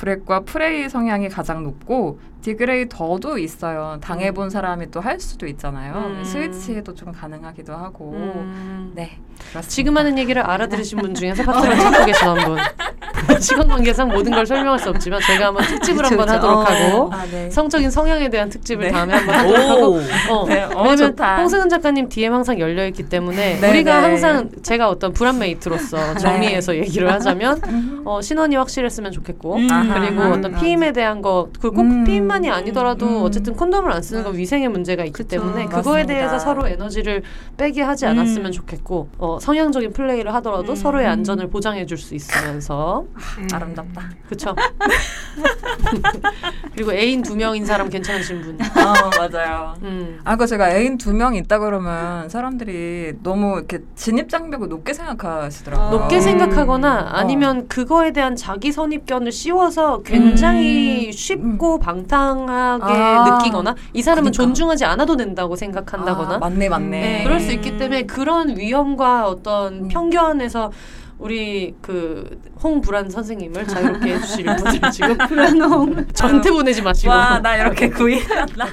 brat과 prey 성향이 가장 높고 degrader도 있어요. 당해본 사람이 또 할 수도 있잖아요. 음. 스위치도 좀 가능하기도 하고. 음. 네, 그렇습니다. 지금 하는 얘기를 알아들으신 분 중에서 파트너를 찾고 계신 한 분. 시간 관계상 모든 걸 설명할 수 없지만 저희가 한번 특집을 그쵸, 한번 그쵸. 하도록 어. 하고 아, 네. 성적인 성향에 대한 특집을 네. 다음에 한번 하도록 하고 오. 어, 네, 어, 왜냐면 좋다. 홍승은 작가님 DM 항상 열려 있기 때문에 네, 우리가 네. 항상 제가 어떤 불안메이트로서 정리해서 얘기를 하자면 음. 어, 신원이 확실했으면 좋겠고 음. 아하. 그리고 음. 어떤 피임에 대한 거 그꼭 음. 피임만이 아니더라도 음. 어쨌든 콘돔을 안 쓰는 건 위생의 문제가 있기 그쵸. 때문에 그거에 맞습니다. 대해서 서로 에너지를 빼게 하지 않았으면 음. 좋겠고 어, 성향적인 플레이를 하더라도 음. 서로의 안전을 보장해 줄 수 있으면서 음. 아름답다. 그쵸 그리고 애인 두 명인 사람 괜찮으신 분 아 맞아요. 음. 아, 그 제가 애인 두 명 있다 그러면 사람들이 너무 이렇게 진입 장벽을 높게 생각하시더라고요. 높게 음. 생각하거나 어. 아니면 그거에 대한 자기 선입견을 씌워서 굉장히 음. 쉽고 방탕하게 아. 느끼거나 이 사람은 그러니까. 존중하지 않아도 된다고 생각한다거나 아, 맞네, 맞네. 네, 그럴 수 있기 때문에 그런 위험과 어떤 음. 편견에서 우리 그 홍불안 선생님을 자유롭게 해주실 분들 지금 불안홍. 저한테 보내지 마시고 와, 나 이렇게 구이한다.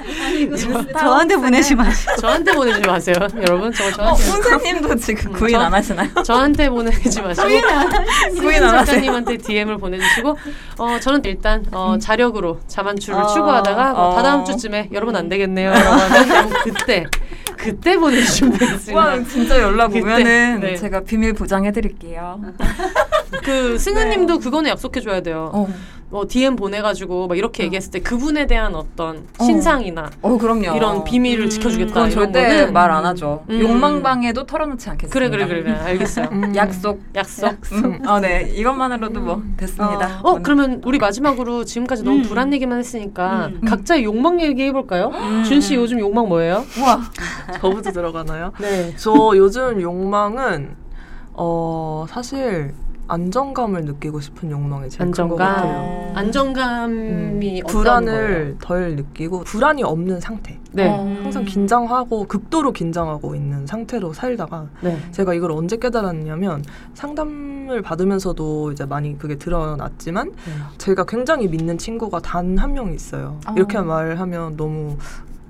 저한테 보내지 마세요. 저한테 보내지 마세요, 여러분. 저 어, 저한테 선생님도 지금 구인 저- 안 하시나요? 저한테 보내지 마시고 구인 안 하세요. 작가님한테 DM을 보내주시고 어 저는 일단 어 자력으로 자만추를 어. 추구하다가 뭐 어. 다다음 주쯤에 여러분 안 되겠네요. 하면 그때 그때 보내주시면 되겠습니다. 와, 진짜 연락 오면은 네. 제가 비밀 보장해 드릴게요. 그 승은님도 그거는 약속해 줘야 돼요. 어, 뭐 DM 보내가지고 막 이렇게 얘기했을 때 그분에 대한 어떤 신상이나 어 그럼요. 이런 비밀을 음, 지켜주겠다. 그건 이런 절대 거는 말안 하죠. 음. 욕망방에도 털어놓지 않겠습니다. 그래 그래 그래 그래 알겠어요. 음. 약속. 약속. 음. 아, 네. 이것만으로도 뭐 됐습니다. 어 그러면 우리 마지막으로 지금까지 너무 음. 불안 얘기만 했으니까 음. 각자의 욕망 얘기 해 볼까요? 음. 준씨 요즘 욕망 뭐예요? 우와. 저부터 들어가나요? 네. 저 요즘 욕망은 어 사실 안정감을 느끼고 싶은 욕망이 제일 큰것 안정감. 같아요. 안정감이 음, 어떤 거예요? 불안을 덜 느끼고 불안이 없는 상태. 네. 어. 항상 긴장하고 극도로 긴장하고 있는 상태로 살다가 네. 제가 이걸 언제 깨달았냐면 상담을 받으면서도 이제 많이 그게 드러났지만 네. 제가 굉장히 믿는 친구가 단 한 명 있어요. 어. 이렇게 말하면 너무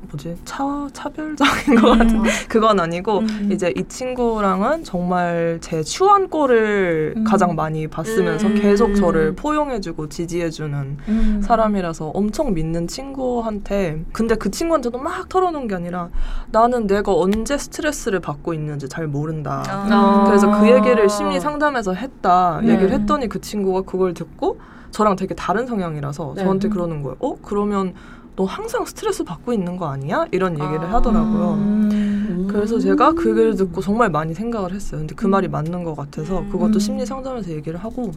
뭐지 차 차별적인 것 같은 그건 아니고 음. 이제 이 친구랑은 정말 제 추한꼴을 음. 가장 많이 봤으면서 음. 계속 저를 포용해주고 지지해주는 음. 사람이라서 엄청 믿는 친구한테 근데 그 친구한테도 막 털어놓은 게 아니라 나는 내가 언제 스트레스를 받고 있는지 잘 모른다. 아. 그래서 그 얘기를 심리 상담에서 했다 네. 얘기를 했더니 그 친구가 그걸 듣고 저랑 되게 다른 성향이라서 네. 저한테 그러는 거예요. 어 그러면 너 항상 스트레스 받고 있는 거 아니야? 이런 얘기를 아. 하더라고요. 음. 그래서 제가 그 얘기를 듣고 정말 많이 생각을 했어요. 근데 그 말이 맞는 것 같아서 그것도 음. 심리 상담에서 얘기를 하고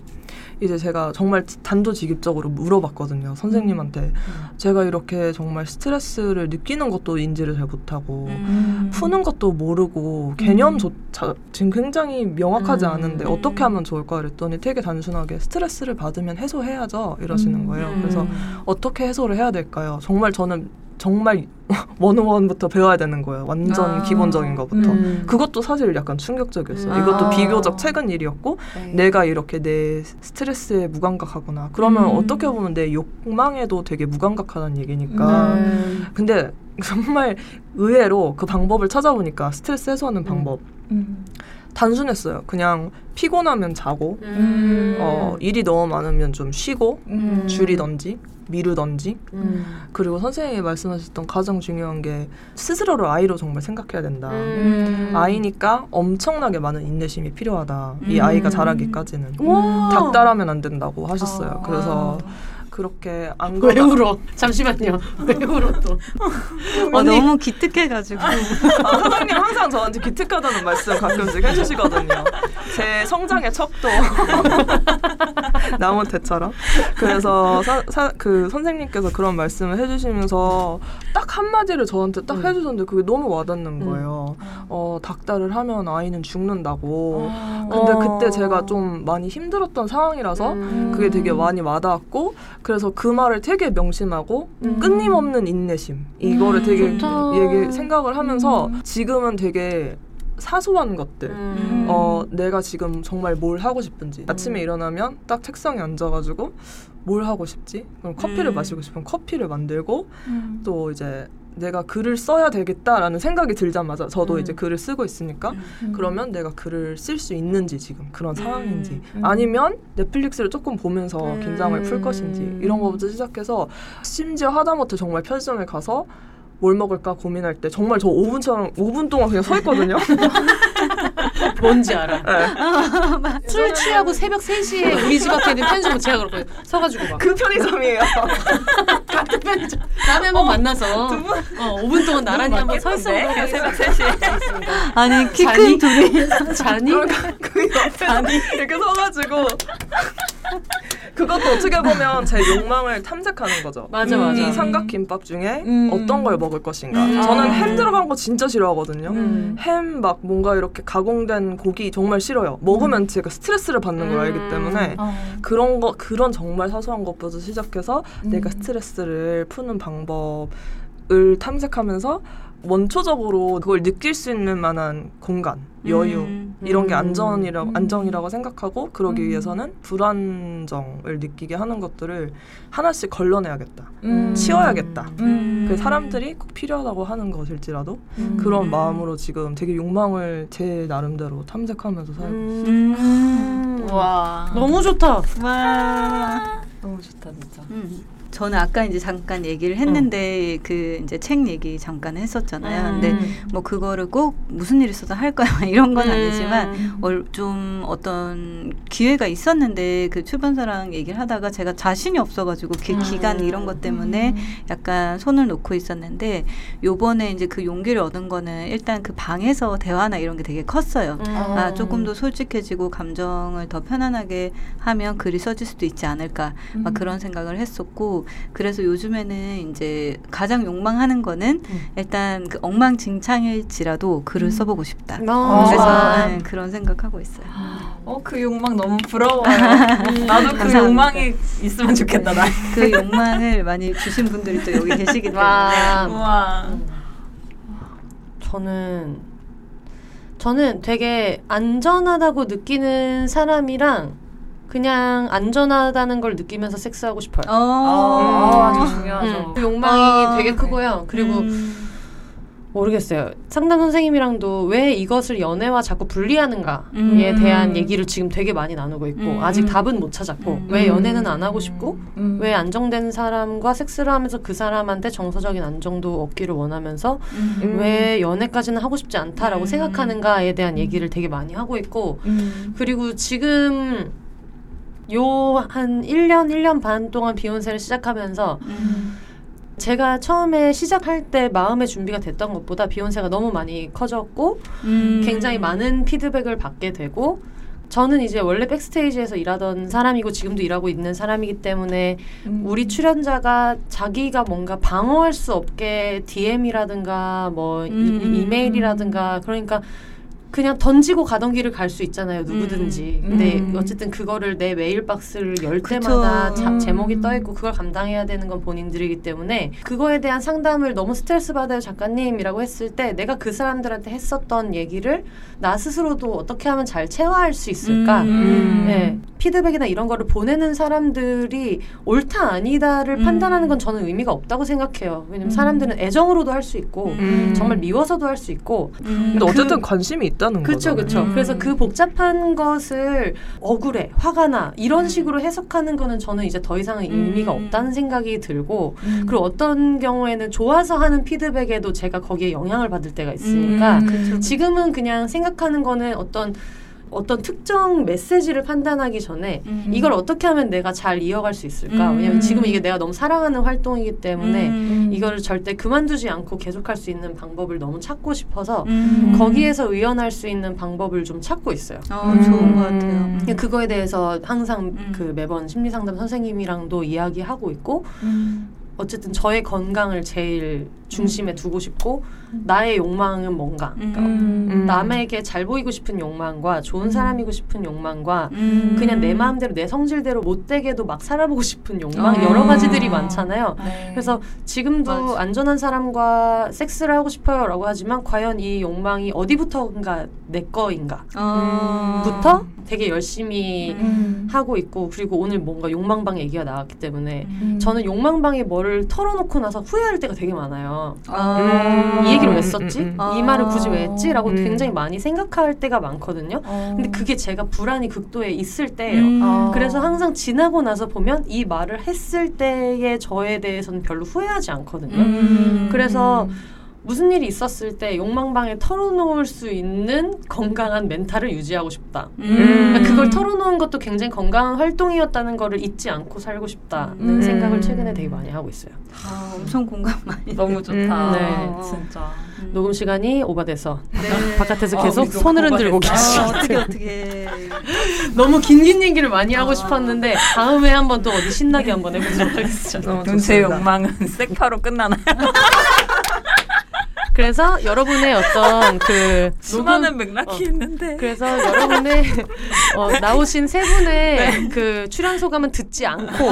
이제 제가 정말 단도직입적으로 물어봤거든요. 선생님한테 제가 이렇게 정말 스트레스를 느끼는 것도 인지를 잘 못하고 음. 푸는 것도 모르고 개념조차 지금 굉장히 명확하지 음. 않은데 어떻게 하면 좋을까 그랬더니 되게 단순하게 스트레스를 받으면 해소해야죠 이러시는 음. 거예요. 음. 그래서 어떻게 해소를 해야 될까요? 정말 저는 정말 원어원부터 배워야 되는 거예요. 완전 아. 기본적인 것부터. 음. 그것도 사실 약간 충격적이었어요. 음. 이것도 아. 비교적 최근 일이었고 네. 내가 이렇게 내 스트레스에 무감각하거나 그러면 음. 어떻게 보면 내 욕망에도 되게 무감각하다는 얘기니까 음. 근데 정말 의외로 그 방법을 찾아보니까 스트레스 해소하는 방법 음. 단순했어요. 그냥 피곤하면 자고 음. 어, 일이 너무 많으면 좀 쉬고 음. 줄이던지 미루던지 음. 그리고 선생님이 말씀하셨던 가장 중요한 게 스스로를 아이로 정말 생각해야 된다. 음. 아이니까 엄청나게 많은 인내심이 필요하다. 이 음. 아이가 자라기까지는 와. 닥달하면 안 된다고 하셨어요. 아. 그래서 그렇게 안 왜 그러다 울어? 잠시만요. 왜 울어 또? 어, 언니. 너무 기특해가지고 아, 선생님 항상 저한테 기특하다는 말씀 가끔씩 해주시거든요. 제 성장의 척도 나무태처럼. 그래서 사, 사, 그 선생님께서 그런 말씀을 해주시면서 딱 한마디를 저한테 딱 음. 해주셨는데 그게 너무 와닿는 음. 거예요. 어, 닥달을 하면 아이는 죽는다고. 아. 근데 어. 그때 제가 좀 많이 힘들었던 상황이라서 음. 그게 되게 많이 와닿았고 그래서 그 말을 되게 명심하고 음. 끊임없는 인내심 이거를 음, 되게 좋다. 얘기 생각을 하면서 음. 지금은 되게 사소한 것들 음. 어 내가 지금 정말 뭘 하고 싶은지 아침에 일어나면 딱 책상에 앉아가지고 뭘 하고 싶지 그럼 커피를 음. 마시고 싶으면 커피를 만들고 음. 또 이제 내가 글을 써야 되겠다라는 생각이 들자마자 저도 음. 이제 글을 쓰고 있으니까 음. 그러면 내가 글을 쓸 수 있는지 지금 그런 상황인지 음. 아니면 넷플릭스를 조금 보면서 음. 긴장을 풀 것인지 이런 거부터 시작해서 심지어 하다못해 정말 편의점에 가서 뭘 먹을까 고민할 때 정말 저 5분처럼 5분 동안 그냥 서 있거든요. 뭔지 알아. 네. 술 취하고 새벽 3시에 우리 집 앞에 있는 편의점 제가 그렇거든요. 서가지고 막. 그 편의점이에요. 같은 편의점. 다음에 한번 만나서 어, 5분 동안 나란히 한번 서 있어 보도록 새벽 하겠습니다. 3시에. 아니 키 자니? 큰 둘이 자니? 그 옆에 이렇게 서가지고 그것도 어떻게 보면 제 욕망을 탐색하는 거죠. 맞아, 음, 맞아. 이 삼각김밥 중에 음. 어떤 걸 먹을 것인가. 음. 저는 아. 햄 들어간 거 진짜 싫어하거든요. 음. 햄막 뭔가 이렇게 가공된 고기 정말 싫어요. 먹으면 제가 스트레스를 받는 걸 알기 음. 때문에 어. 그런 거 그런 정말 사소한 것부터 시작해서 음. 내가 스트레스를 푸는 방법을 탐색하면서 원초적으로 그걸 느낄 수 있는 만한 공간, 여유 음. 이런 게 음. 안전이라고 음. 안정이라고 생각하고 그러기 음. 위해서는 불안정을 느끼게 하는 것들을 하나씩 걸러내야겠다, 음. 치워야겠다. 음. 그 사람들이 꼭 필요하다고 하는 것일지라도 음. 그런 마음으로 지금 되게 욕망을 제 나름대로 탐색하면서 살고 있어요. 음. 와 너무 좋다. 와 너무 좋다 진짜. 음. 저는 아까 이제 잠깐 얘기를 했는데 그 이제 책 얘기 잠깐 했었잖아요. 음. 근데 뭐 그거를 꼭 무슨 일 있어도 할 거야 이런 건 음. 아니지만 얼, 좀 어떤 기회가 있었는데 그 출판사랑 얘기를 하다가 제가 자신이 없어가지고 그 음. 기간 이런 것 때문에 약간 손을 놓고 있었는데 요번에 이제 그 용기를 얻은 거는 일단 그 방에서 대화나 이런 게 되게 컸어요. 음. 아 조금 더 솔직해지고 감정을 더 편안하게 하면 글이 써질 수도 있지 않을까 막 음. 그런 생각을 했었고 그래서 요즘에는 이제 가장 욕망하는 거는 음. 일단 그 엉망진창일지라도 글을 써보고 싶다. 어. 그래서 아. 네, 그런 생각하고 있어요. 어, 그 욕망 너무 부러워요. 나도 그. 욕망이 있으면 좋겠다, 나. 그 욕망을 많이 주신 분들이 또 여기 계시기 때문에 와. 저는 저는 되게 안전하다고 느끼는 사람이랑 그냥 안전하다는 걸 느끼면서 섹스하고 싶어요. 어. 아, 아주 중요하죠. 음, 그 욕망이 아, 되게 크고요. 그리고 음. 모르겠어요. 상담 선생님이랑도 왜 이것을 연애와 자꾸 분리하는가에 음. 대한 얘기를 지금 되게 많이 나누고 있고 음. 아직 답은 못 찾았고 음. 왜 연애는 안 하고 싶고 음. 왜 안정된 사람과 섹스를 하면서 그 사람한테 정서적인 안정도 얻기를 원하면서 음. 왜 연애까지는 하고 싶지 않다라고 음. 생각하는가에 대한 얘기를 되게 많이 하고 있고 음. 그리고 지금 요 한 1년, 1년 반 동안 비욘세를 시작하면서 음. 제가 처음에 시작할 때 마음의 준비가 됐던 것보다 비욘세가 너무 많이 커졌고 음. 굉장히 많은 피드백을 받게 되고 저는 이제 원래 백스테이지에서 일하던 사람이고 지금도 일하고 있는 사람이기 때문에 음. 우리 출연자가 자기가 뭔가 방어할 수 없게 DM이라든가 뭐 이- 음. 이 메일이라든가 그러니까 그냥 던지고 가던 길을 갈 수 있잖아요 누구든지 음. 근데 음. 어쨌든 그거를 내 메일 박스를 열 그쵸. 때마다 자- 음. 제목이 떠 있고 그걸 감당해야 되는 건 본인들이기 때문에 그거에 대한 상담을 너무 스트레스 받아요 작가님이라고 했을 때 내가 그 사람들한테 했었던 얘기를 나 스스로도 어떻게 하면 잘 체화할 수 있을까 음. 네, 피드백이나 이런 거를 보내는 사람들이 옳다 아니다를 음. 판단하는 건 저는 의미가 없다고 생각해요. 왜냐면 음. 사람들은 애정으로도 할 수 있고 음. 정말 미워서도 할 수 있고 음. 근데 어쨌든 그- 관심이 있다 는 그렇죠, 거죠. 그렇죠. 음. 그래서 그 복잡한 것을 억울해, 화가 나 이런 음. 식으로 해석하는 거는 저는 이제 더 이상은 음. 의미가 없다는 생각이 들고 음. 그리고 어떤 경우에는 좋아서 하는 피드백에도 제가 거기에 영향을 받을 때가 있으니까 음. 그쵸. 지금은 그냥 생각하는 거는 어떤 어떤 특정 메시지를 판단하기 전에 음. 이걸 어떻게 하면 내가 잘 이어갈 수 있을까? 음. 왜냐면 지금 이게 내가 너무 사랑하는 활동이기 때문에 음. 이거를 절대 그만두지 않고 계속할 수 있는 방법을 너무 찾고 싶어서 음. 거기에서 의연할 수 있는 방법을 좀 찾고 있어요. 어, 좋은 것 같아요. 음. 근데 그거에 대해서 항상 음. 그 매번 심리 상담 선생님이랑도 이야기하고 있고 음. 어쨌든 저의 건강을 제일 중심에 두고 싶고 나의 욕망은 뭔가 그러니까 음. 남에게 잘 보이고 싶은 욕망과 좋은 음. 사람이고 싶은 욕망과 음. 그냥 내 마음대로 내 성질대로 못되게도 막 살아보고 싶은 욕망 어. 여러 가지들이 많잖아요. 네. 그래서 지금도 맞아. 안전한 사람과 섹스를 하고 싶어요라고 하지만 과연 이 욕망이 어디부터인가 내 거인가 어. 부터 되게 열심히 음. 하고 있고 그리고 오늘 뭔가 욕망방 얘기가 나왔기 때문에 음. 저는 욕망방에 뭐를 털어놓고 나서 후회할 때가 되게 많아요. 어. 이 얘기를 왜 음, 썼지? 음, 음. 이 말을 굳이 왜 했지? 라고 음. 굉장히 많이 생각할 때가 많거든요. 어. 근데 그게 제가 불안이 극도에 있을 때예요. 음. 어. 그래서 항상 지나고 나서 보면 이 말을 했을 때의 저에 대해서는 별로 후회하지 않거든요. 음. 그래서 무슨 일이 있었을 때 욕망방에 털어놓을 수 있는 건강한 멘탈을 유지하고 싶다. 음. 그러니까 그걸 털어놓은 것도 굉장히 건강한 활동이었다는 거를 잊지 않고 살고 싶다는 음. 생각을 최근에 되게 많이 하고 있어요. 아, 엄청 공감 많이. 너무 좋다. 음. 네. 진짜. 음. 녹음 시간이 오바돼서 네. 바깥에서 아, 계속 우리 손을 흔들고 오바됐어. 아, 어떻게 어떻게. 너무 긴긴 얘기를 많이 하고 아. 싶었는데 다음에 한번 또 어디 신나게 한번 해보도록 하겠습니다. 좋습니다. 욕망은 섹파로 끝나나요? 그래서 여러분의 어떤 그 수많은 맥락이 어. 있는데. 그래서 여러분의 어, 나오신 세 분의 그 출연 소감은 듣지 않고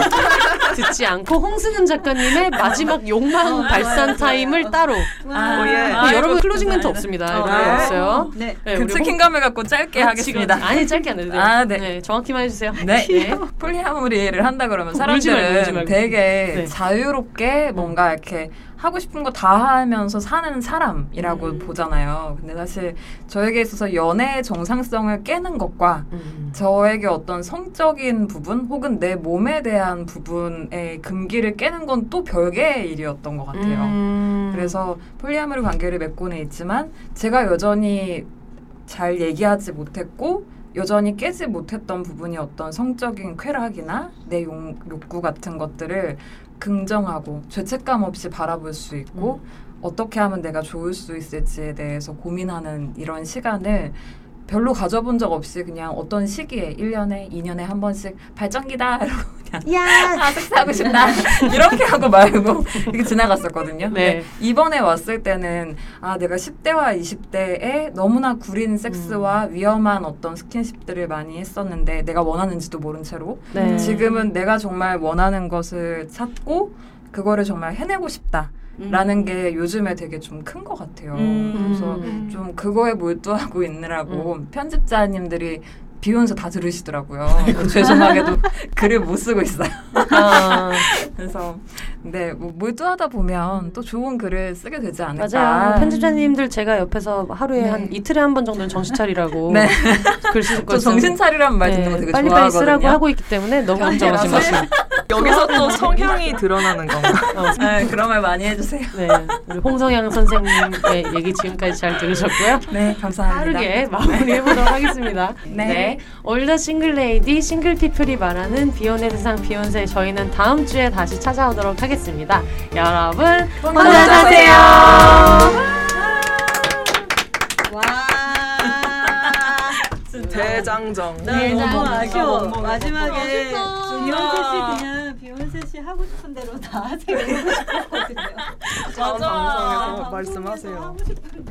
듣지 않고 홍승은 작가님의 마지막 욕망 발산 타임을 따로 아, 예. 네, 아이고, 여러분 closing 멘트. 없습니다. 어, 거 네. 없어요. 네. 네, 그 책임감을 갖고 짧게 홍- 하겠습니다. 지금- 아니 짧게 안 해도 돼요. 아, 네. 정확히만 해주세요. 네. 네. polyamory를 한다 그러면 울지 말고, 울지 사람들은 말고. 되게 네. 자유롭게 뭔가 이렇게 하고 싶은 거 다 하면서 사는 사람이라고 음. 보잖아요. 근데 사실 저에게 있어서 연애의 정상성을 깨는 것과 음. 저에게 어떤 성적인 부분 혹은 내 몸에 대한 부분의 금기를 깨는 건 또 별개의 일이었던 것 같아요. 음. 그래서 polyamory 관계를 맺고는 있지만 제가 여전히 잘 얘기하지 못했고 여전히 깨지 못했던 부분이 어떤 성적인 쾌락이나 내 용, 욕구 같은 것들을 긍정하고 죄책감 없이 바라볼 수 있고 어떻게 하면 내가 좋을 수 있을지에 대해서 고민하는 이런 시간을 별로 가져본 적 없이 그냥 어떤 시기에 1년에 2년에 한 번씩 발전기다 이러고 그냥 야. 아 섹스하고 싶다 이렇게 하고 말고 이렇게 지나갔었거든요. 네. 이번에 왔을 때는 아 내가 10대와 20대에 너무나 구린 섹스와 음. 위험한 어떤 스킨십들을 많이 했었는데 내가 원하는지도 모른 채로 네. 지금은 내가 정말 원하는 것을 찾고 그거를 정말 해내고 싶다. 라는 게 요즘에 되게 좀 큰 것 같아요. 음. 그래서 음. 좀 그거에 몰두하고 있느라고 편집자님들이 비욘세 다 들으시더라고요. 죄송하게도 글을 못 쓰고 있어요. 아, 그래서 네, 뭐 몰두하다 보면 또 좋은 글을 쓰게 되지 않을까. 맞아요. 편집자님들 제가 옆에서 하루에 네. 한 이틀에 한 번 정도는 정신 차리라고 네. 글 쓰실 저 정신 차리라는 말 듣는 거 되게 빨리빨리 좋아하거든요. 쓰라고 하고 있기 때문에 너무 걱정하지. 마시고. 여기서 또 성향이 드러나는 건가? 어, 네, 그런 말 많이 해주세요. 네, 우리 홍승은 선생님의 얘기 지금까지 잘 들으셨고요. 네, 감사합니다. 빠르게 마무리해보도록 하겠습니다. 네. All the single lady single people이 말하는 비혼의 세상 비혼세 저희는 다음 주에 다시 찾아오도록 하겠습니다. 여러분 혼자 사세요. 와. 대장정. 나 너무. 아쉬워. 마지막에. 비욘세 씨 그냥 비욘세 씨 하고 싶은 대로 다 하세요. 싶었거든요. 맞아. 방송에서 말씀하세요. 하고 싶은